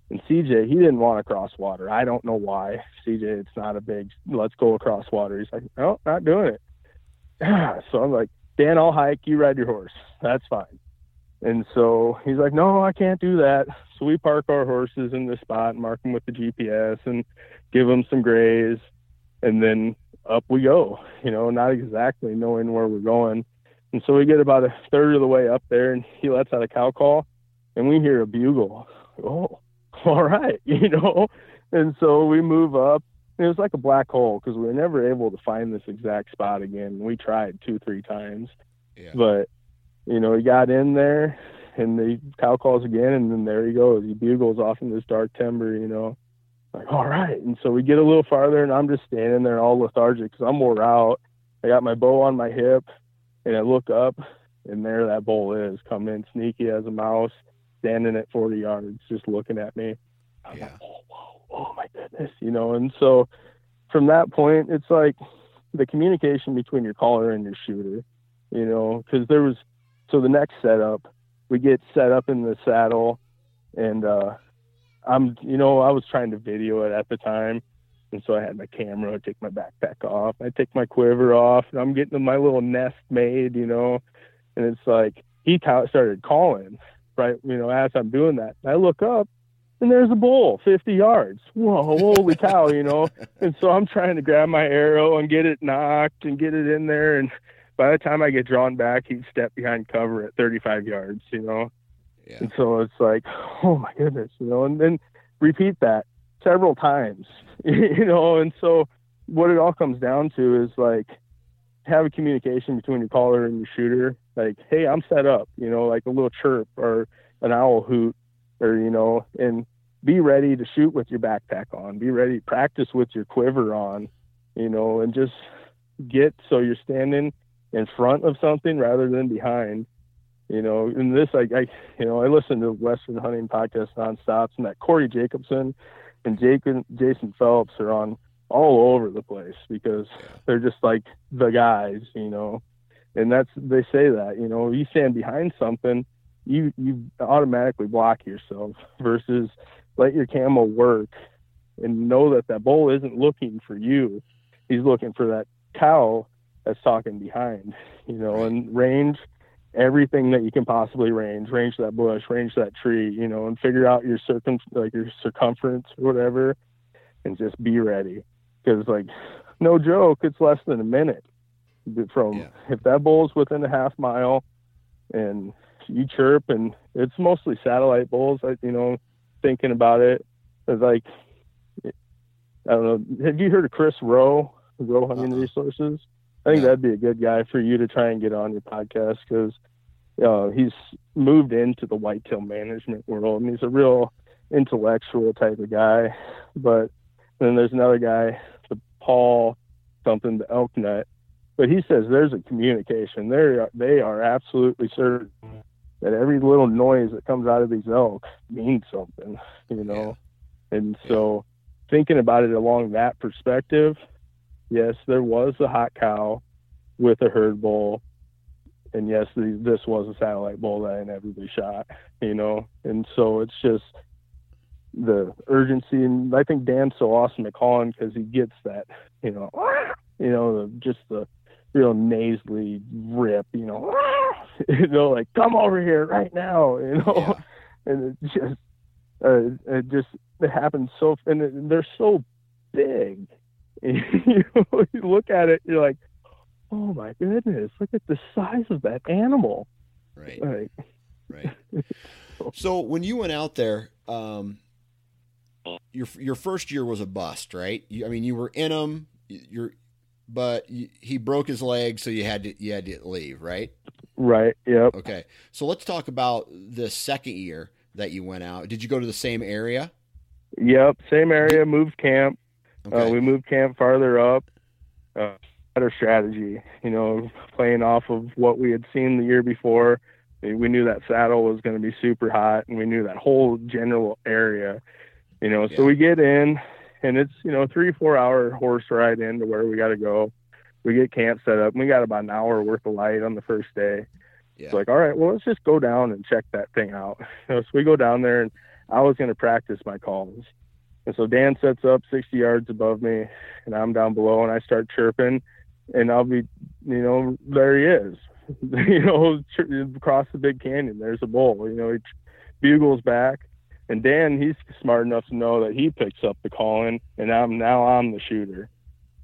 and CJ he didn't want to cross water. I don't know why. CJ, it's not a big let's go across water. He's like, no, not doing it. so I'm like, Dan, I'll hike. You ride your horse. That's fine. And so he's like, no, I can't do that. So we park our horses in the spot, mark them with the GPS, and give them some graze, and then up we go. You know, not exactly knowing where we're going. And so we get about a third of the way up there, and he lets out a cow call, and we hear a bugle. Oh, all right, you know. And so we move up. It was like a black hole because we were never able to find this exact spot again. We tried two, three times, yeah. but you know, he got in there and the cow calls again and then there he goes. He bugles off in this dark timber, you know. Like, all right. And so we get a little farther and I'm just standing there all lethargic because I'm wore out. I got my bow on my hip and I look up and there that bull is coming in sneaky as a mouse, standing at 40 yards, just looking at me. I'm Yeah. like, oh, whoa, oh my goodness, you know. And so from that point, it's like the communication between your caller and your shooter, you know, because there was so the next setup, we get set up in the saddle, and uh, I'm, you know, I was trying to video it at the time, and so I had my camera, I take my backpack off, I take my quiver off, and I'm getting my little nest made, you know, and it's like he ca- started calling, right, you know, as I'm doing that, I look up, and there's a bull 50 yards. Whoa, holy cow, you know. And so I'm trying to grab my arrow and get it knocked and get it in there. And by the time I get drawn back, he'd step behind cover at 35 yards, you know. Yeah. And so it's like, oh my goodness, you know, and then repeat that several times, you know. And so what it all comes down to is like have a communication between your caller and your shooter. Like, hey, I'm set up, you know, like a little chirp or an owl hoot, or you know, and be ready to shoot with your backpack on. Be ready to practice with your quiver on, you know, and just get so you're standing in front of something rather than behind. You know, and this I, I you know, I listen to Western Hunting podcast nonstop, and that Corey Jacobsen and Jake and Jason Phelps are on all over the place because they're just like the guys, you know. And that's they say that, you know, you stand behind something, you you automatically block yourself versus let your camo work and know that that bull isn't looking for you. He's looking for that cow that's talking behind, you know, and range everything that you can possibly range, range that bush, range that tree, you know, and figure out your circum like your circumference or whatever, and just be ready. Because like, no joke, it's less than a minute from Yeah. if that bull's within a half mile, and you chirp, and it's mostly satellite bulls. I, you know, thinking about it, it's like, I don't know. Have you heard of Chris Roe, Roe Hunting Uh-uh. Resources? I think No. that'd be a good guy for you to try and get on your podcast because uh, he's moved into the whitetail management world and he's a real intellectual type of guy. But then there's another guy, the Paul something, the elk nut. But he says there's a communication. They are they are absolutely certain that every little noise that comes out of these elk means something, you know. And so thinking about it along that perspective, yes, there was a hot cow with a herd bull, and yes, the, this was a satellite bull that I inevitably shot, you know. And so it's just the urgency, and I think Dan's so awesome at calling because he gets that, you know, you know, the, just the real nasally rip, you know, you know, like come over here right now, you know, Yeah. and it just, uh, it just it happens so, and it, they're so big. you, you look at it, you're like, oh my goodness, look at the size of that animal. Right. Like, Right. So when you went out there, um, your your first year was a bust, right? You, I mean, you were in them. You're, but you, he broke his leg, so you had to you had to leave, right? right. Yep. Okay. So let's talk about the second year that you went out. Did you go to the same area? Yep. Same area. Moved camp. Okay. Uh, we moved camp farther up. Uh, better strategy, you know, playing off of what we had seen the year before. We knew that saddle was going to be super hot, and we knew that whole general area, you know. Yeah. So we get in, and it's you know three four hour horse ride into where we got to go. We get camp set up, and we got about an hour worth of light on the first day. yeah. It's like, all right, well, let's just go down and check that thing out. You know, so we go down there, and I was going to practice my calls. And so Dan sets up 60 yards above me, and I'm down below, and I start chirping, and I'll be, you know, there he is, you know, across the big canyon. There's a bull, you know, he bugles back, and Dan, he's smart enough to know that he picks up the calling, and I'm now I'm the shooter,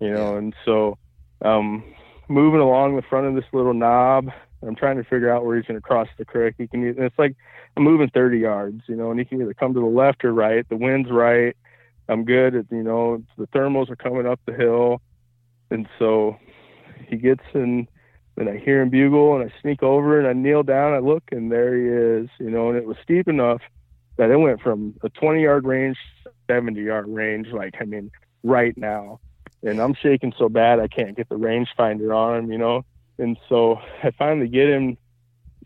you know, and so, um, moving along the front of this little knob, I'm trying to figure out where he's going to cross the creek. He can, and it's like I'm moving 30 yards, you know, and he can either come to the left or right. The wind's right. I'm good at, you know, the thermals are coming up the hill. And so he gets in, and I hear him bugle and I sneak over and I kneel down. I look and there he is, you know, and it was steep enough that it went from a 20 yard range, to 70 yard range, like, I mean, right now. And I'm shaking so bad I can't get the rangefinder on him, you know. And so I finally get him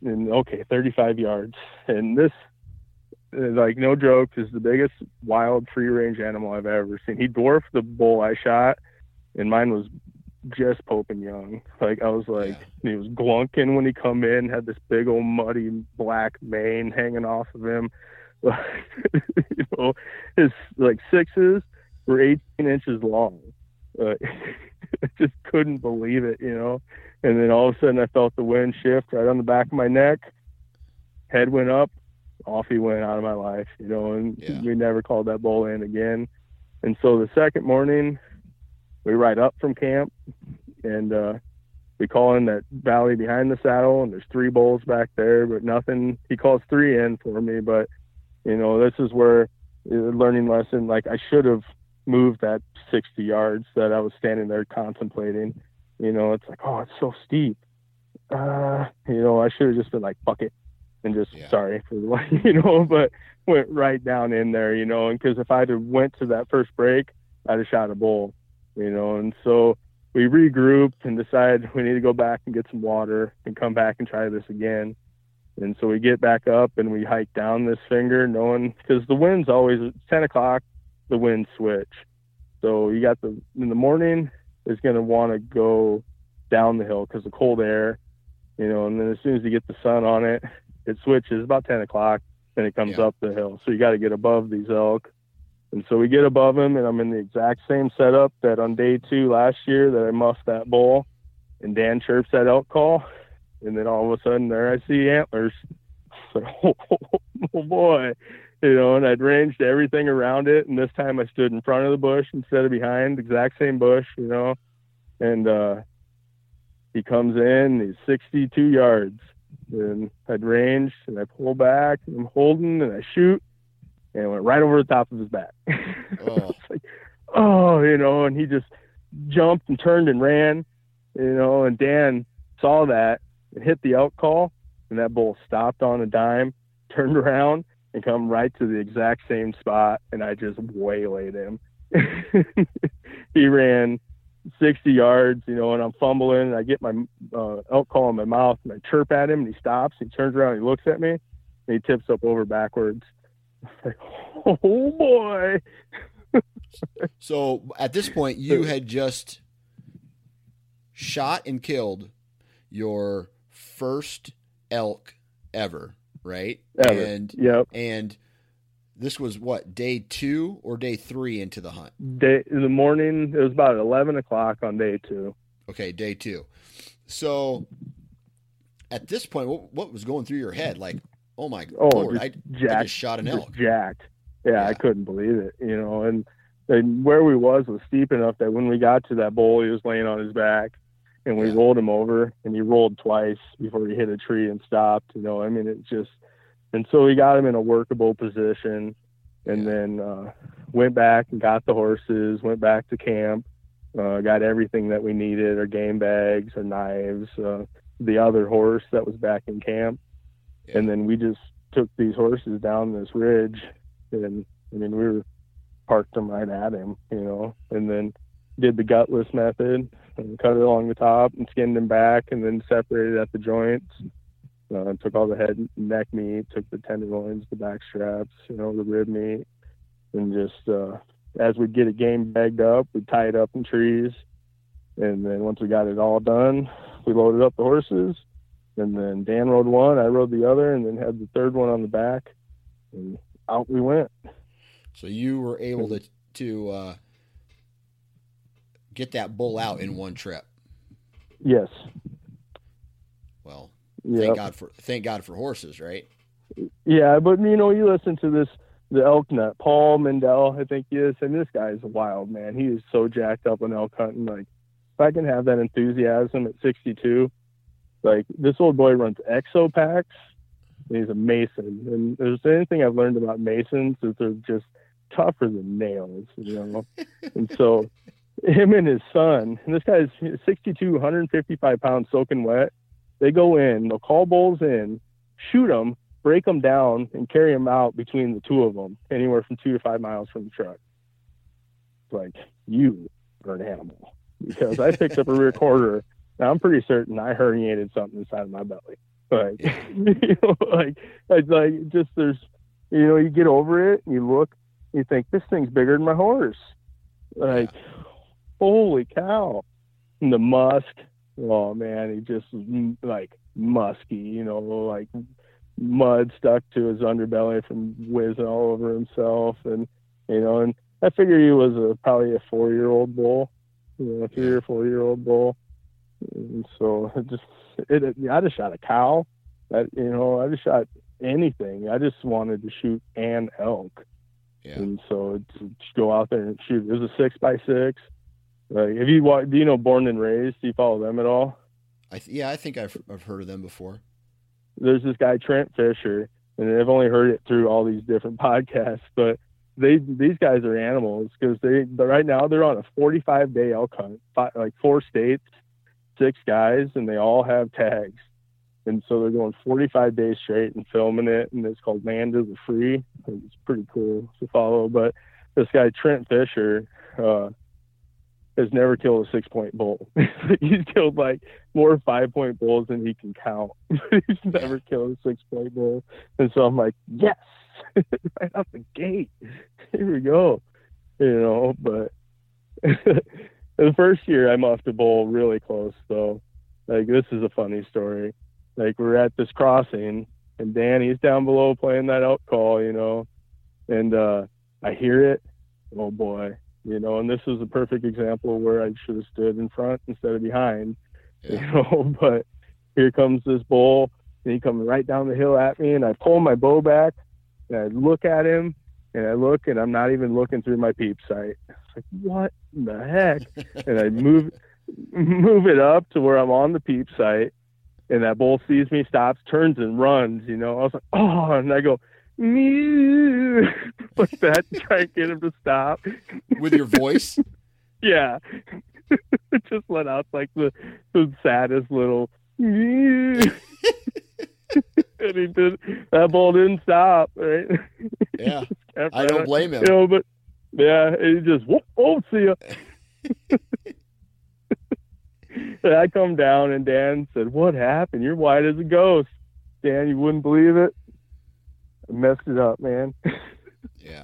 in, okay, 35 yards. And this, like no joke, is the biggest wild free range animal I've ever seen. He dwarfed the bull I shot, and mine was just poking young. Like I was like, he was glunking when he come in, had this big old muddy black mane hanging off of him. you know, his like sixes were 18 inches long. Uh, I just couldn't believe it, you know. And then all of a sudden, I felt the wind shift right on the back of my neck. Head went up, off he went out of my life, you know. And Yeah. we never called that bull in again. And so the second morning, we ride up from camp, and uh, we call in that valley behind the saddle, and there's three bulls back there, but nothing. He calls three in for me, but you know, this is where uh, learning lesson. Like I should have moved that 60 yards that I was standing there contemplating. You know, it's like, oh, it's so steep. Uh, you know, I should have just been like, fuck it, and just Yeah. sorry for the, you know, but went right down in there, you know, and because if I'd have went to that first break, I'd have shot a bull, you know, and so we regrouped and decided we need to go back and get some water and come back and try this again. And so we get back up and we hike down this finger, knowing because the wind's always at 10 o'clock, the wind switch. So you got the in the morning is going to want to go down the hill because the cold air, you know, and then as soon as you get the sun on it, it switches about 10 o'clock, and it comes Yeah. up the hill. So you got to get above these elk. And so we get above them, and I'm in the exact same setup that on day two last year that I muffed that bull, and Dan chirps that elk call, and then all of a sudden there I see antlers. So, oh, boy, you know, and I'd ranged everything around it, and this time I stood in front of the bush instead of behind, exact same bush, you know, and uh, he comes in, he's 62 yards, and I'd ranged, and I pull back, and I'm holding, and I shoot, and it went right over the top of his back. Oh. like, oh, you know, and he just jumped and turned and ran, you know, and Dan saw that and hit the out call, and that bull stopped on a dime, turned around, and come right to the exact same spot, and I just waylaid him. he ran 60 yards, you know, and I'm fumbling, and I get my uh, elk call in my mouth, and I chirp at him, and he stops, he turns around, he looks at me, and he tips up over backwards. Like, oh boy! So at this point, you had just shot and killed your first elk ever, right? Ever. And Yep. and this was what day two or day three into the hunt? Day in the morning, it was about 11 o'clock on day two. Okay, day two. So at this point, what, what was going through your head? Like, oh my Oh, lord, I, I just shot an elk. jacked. Yeah, I couldn't believe it, you know, and, and where we was was steep enough that when we got to that bull, he was laying on his back and we Yeah. rolled him over and he rolled twice before he hit a tree and stopped you know i mean it just and so we got him in a workable position and Yeah. then uh went back and got the horses went back to camp uh got everything that we needed our game bags our knives uh the other horse that was back in camp Yeah. and then we just took these horses down this ridge and i mean we were parked them right at him you know and then did the gutless method and cut it along the top and skinned him back and then separated at the joints uh, took all the head and neck meat took the tenderloins the back straps you know the rib meat and just uh as we get it game bagged up we tie it up in trees and then once we got it all done we loaded up the horses and then Dan rode one, I rode the other, and then had the third one on the back, and out we went. So you were able to to uh, get that bull out in one trip. Yes, Yeah, thank God for thank God for horses, right? yeah. But you know, you listen to this, the elk nut, Paul Medel, I think he is, and this guy is a wild man. He is so jacked up on elk hunting. Like, if I can have that enthusiasm at 62, like this old boy runs exo packs. and He's a mason, and if there's anything I've learned about masons is they're just tougher than nails, you know. and so, him and his son, and this guy's 62, 155 pounds soaking wet. They go in, they'll call bulls in, shoot them, break them down, and carry them out between the two of them, anywhere from two to five miles from the truck. It's like you are an animal because I picked up a rear quarter. Now I'm pretty certain I herniated something inside of my belly. Like, you know, like, like, like, just there's, you know, you get over it and you look, you think this thing's bigger than my horse. Like, holy cow! And the musk, oh man, he just was mm, like musky, you know, like mud stuck to his underbelly from whizzing all over himself, and you know, and I figure he was a probably a four year old bull, you know, a three or four year old bull. And so it just, it, it, I just shot a cow. That you know, I just shot anything. I just wanted to shoot an elk. Yeah. And so to just go out there and shoot. It was a six by six. Like, have you wa- do you know Born and Raised? Do you follow them at all? I th- yeah, I think I've I've heard of them before. There's this guy Trent Fisher, and I've only heard it through all these different podcasts. But they these guys are animals because they but right now they're on a 45 day elk hunt, five, like four states, six guys, and they all have tags. And so they're going 45 days straight and filming it, and it's called Man to the Free. It's pretty cool to follow. But this guy Trent Fisher uh, has never killed a six point bull. He's killed like more five point bulls than he can count. He's never killed a six point bull, and so I'm like, yes, right out the gate. Here we go, you know. But the first year I muffed a bull really close though. Like this is a funny story. Like we're at this crossing and Danny's down below playing that elk call, you know, and uh I hear it. Oh boy, you know, and this is a perfect example where I should have stood in front instead of behind, you know. But here comes this bull, and he comes right down the hill at me, and I pull my bow back, and I look at him, and I look, and I'm not even looking through my peep sight. It's like, what in the heck? and I move move it up to where I'm on the peep sight, and that bull sees me, stops, turns, and runs. You know, I was like, oh, and I go. Mew, like that, try and get him to stop. With your voice? Yeah, it just let out like the the saddest little. mew. and he did. That ball didn't stop. Right? Yeah. I don't blame him. You know, but yeah, he just whoop, oh, see ya. I come down and Dan said, "What happened? You're white as a ghost." Dan, you wouldn't believe it. Messed it up, man. Yeah.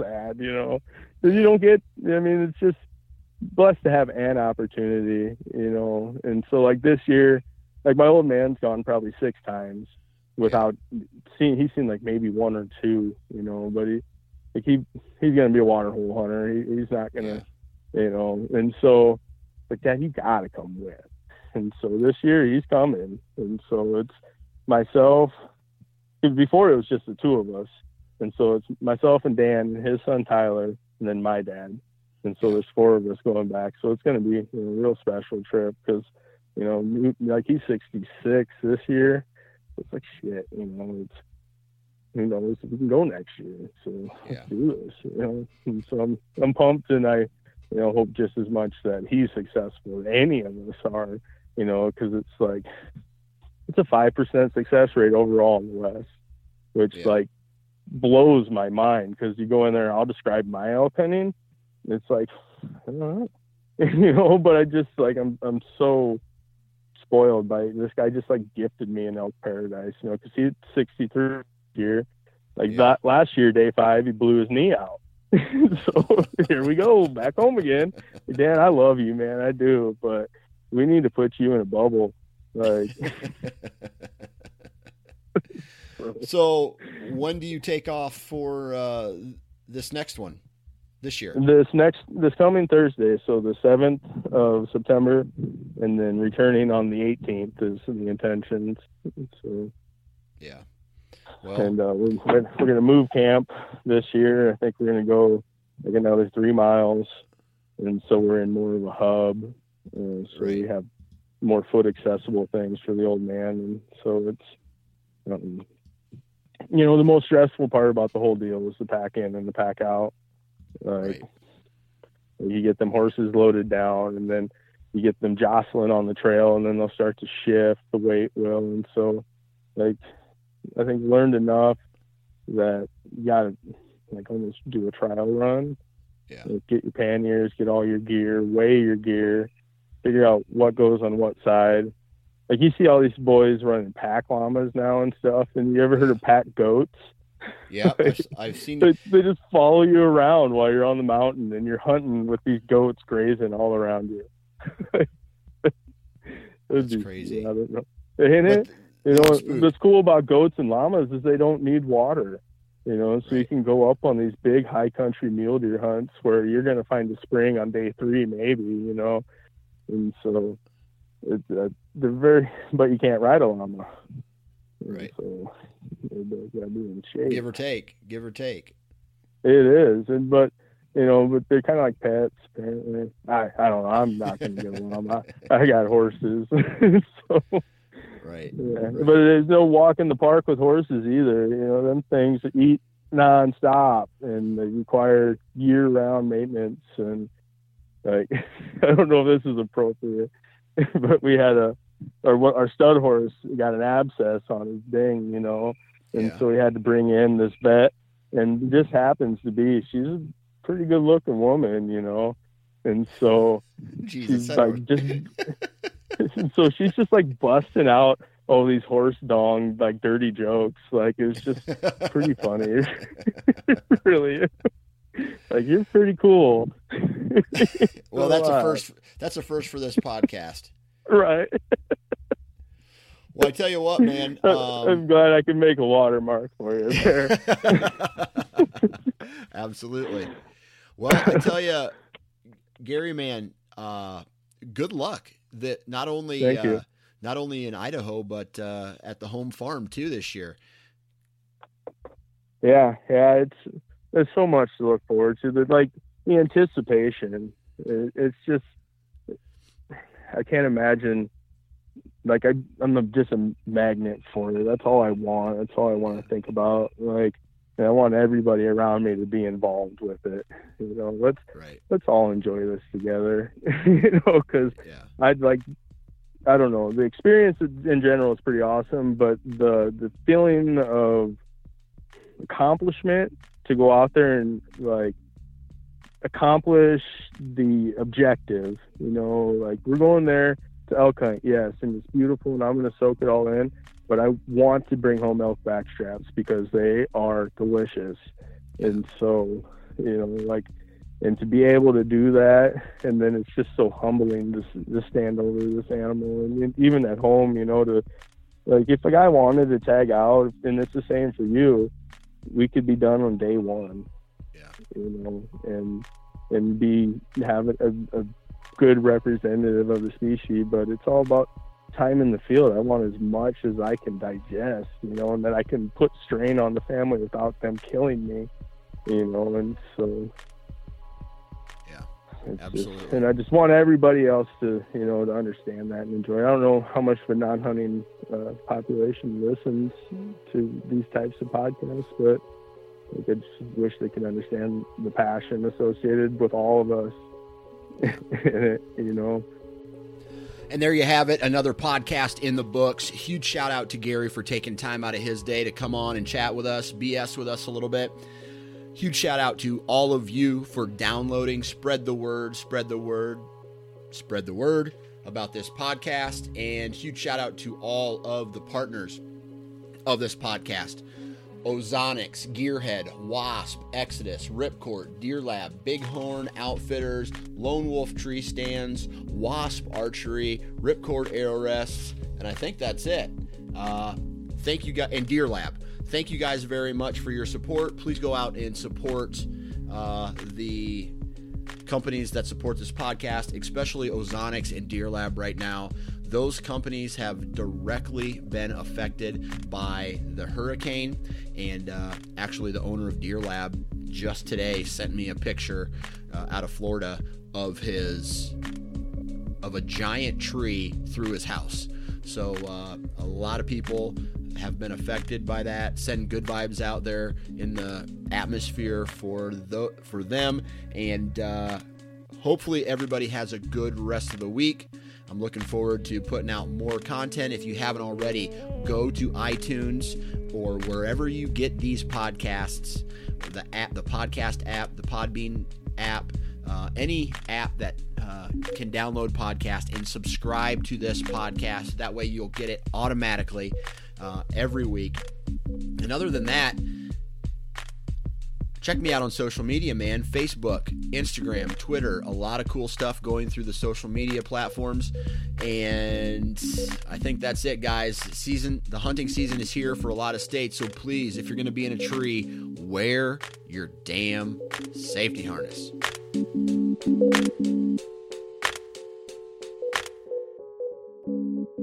sad, you know. 'Cause you don't get. I mean, it's just blessed to have an opportunity, you know. And so, like this year, like my old man's gone probably six times without seeing. He's seen like maybe one or two, you know. But he, like he, he's gonna be a water hole hunter. He, he's not gonna, you know. And so, like Dad, you gotta come with. And so this year he's coming, and so it's myself. Before it was just the two of us, and so it's myself and Dan, and his son Tyler, and then my dad. and so there's four of us going back. So it's going to be a real special trip because you know, like he's 66 this year. It's like shit, you know. It's you know, if we can go next year. So yeah. let's do this, you know. And so I'm I'm pumped, and I you know hope just as much that he's successful as any of us are, you know, because it's like it's a five percent success rate overall in the West, which yeah. like blows my mind because you go in there, I'll describe my opinion. It's like I don't know, you know, but I just like I'm I'm so spoiled by this guy just like gifted me an elk paradise, you know, because he's 63 year. Like yeah. that last year, day five, he blew his knee out. so here we go, back home again. Dan, I love you, man, I do, but we need to put you in a bubble. Like, so when do you take off for uh, this next one? this year? This next, this coming Thursday, so the seventh of September, and then returning on the 18th is the intentions. So, yeah. Well, and uh, we're we're, we're going to move camp this year. I think we're going to go like another three miles, and so we're in more of a hub. Uh, so right. we have more foot accessible things for the old man, and so it's. Um, you know, the most stressful part about the whole deal is the pack in and the pack out. Like right. you get them horses loaded down, and then you get them jostling on the trail, and then they'll start to shift. The weight will, and so like I think learned enough that you gotta like almost do a trial run. Yeah. Like, get your panniers, get all your gear, weigh your gear, figure out what goes on what side. Like you see all these boys running pack llamas now and stuff, and you ever heard of pack goats? Yeah, I've seen. They, they, just follow you around while you're on the mountain and you're hunting with these goats grazing all around you. That's crazy. Yeah, Ain't it? You know what's cool about goats and llamas is they don't need water. You know, so right. you can go up on these big high country mule deer hunts where you're going to find a spring on day three, maybe. You know, and so it's uh, they're very, but you can't ride a llama. Right. So gotta be in shape. Give or take. Give or take. It is, and but you know, but they're kind of like pets. Apparently, I I don't know. I'm not gonna get one. I, I got horses, so. Right. Yeah. Right. But there's no walk in the park with horses either. You know, them things eat nonstop and they require year round maintenance and like I don't know if this is appropriate, but we had a our our stud horse got an abscess on his ding, you know, and yeah. so we had to bring in this vet, and just happens to be she's a pretty good looking woman, you know, and so Jesus, she's like just so she's just like busting out all these horse dong like dirty jokes, like it was just pretty funny, really. Like you're pretty cool. well, that's a first. That's a first for this podcast. right. Well, I tell you what, man. Um, I'm glad I can make a watermark for you there. Absolutely. Well, I tell you, Gary, man, uh, good luck. That not only uh, not only in Idaho, but uh, at the home farm too this year. Yeah, yeah, it's there's so much to look forward to. But like the anticipation, it, it's just I can't imagine. Like I, I'm just a magnet for it. That's all I want. That's all I want to think about. Like, I want everybody around me to be involved with it. You know, let's right. let's all enjoy this together. you know, because yeah. I'd like. I don't know. The experience in general is pretty awesome, but the the feeling of accomplishment to go out there and like accomplish the objective. You know, like we're going there to elk hunt, yes, and it's beautiful, and I'm going to soak it all in. But I want to bring home elk backstraps because they are delicious, and so you know, like, and to be able to do that, and then it's just so humbling to to stand over this animal, and even at home, you know, to like if a guy wanted to tag out, and it's the same for you, we could be done on day one Yeah. you know, and and be have a, a good representative of the species. But it's all about time in the field. I want as much as I can digest, you know, and that I can put strain on the family without them killing me, you know, and so. Yeah. It's absolutely. Just, and I just want everybody else to, you know, to understand that and enjoy. I don't know how much the non-hunting uh, population listens to these types of podcasts, but I just wish they could understand the passion associated with all of us. you know. And there you have it, another podcast in the books. Huge shout out to Gary for taking time out of his day to come on and chat with us, BS with us a little bit. Huge shout out to all of you for downloading. Spread the word, spread the word, spread the word about this podcast. And huge shout out to all of the partners of this podcast. Ozonics, Gearhead, Wasp, Exodus, Ripcord, Deer Lab, Bighorn Outfitters, Lone Wolf Tree Stands, Wasp Archery, Ripcord Arrow Rests, and I think that's it. Uh, thank you guys, and Deer Lab. Thank you guys very much for your support. Please go out and support uh, the companies that support this podcast, especially Ozonics and Deer Lab right now those companies have directly been affected by the hurricane. And uh, actually, the owner of Deer Lab just today sent me a picture uh, out of Florida of his of a giant tree through his house. So uh, a lot of people have been affected by that. Send good vibes out there in the atmosphere for the for them, and uh, hopefully everybody has a good rest of the week. I'm looking forward to putting out more content. If you haven't already, go to iTunes or wherever you get these podcasts, the app, the podcast app, the Podbean app, uh, any app that uh, can download podcast and subscribe to this podcast. That way you'll get it automatically uh, every week. And other than that, check me out on social media, man. Facebook, Instagram, Twitter, a lot of cool stuff going through the social media platforms. And I think that's it, guys. Season the hunting season is here for a lot of states, so please, if you're gonna be in a tree, wear your damn safety harness. Thank you.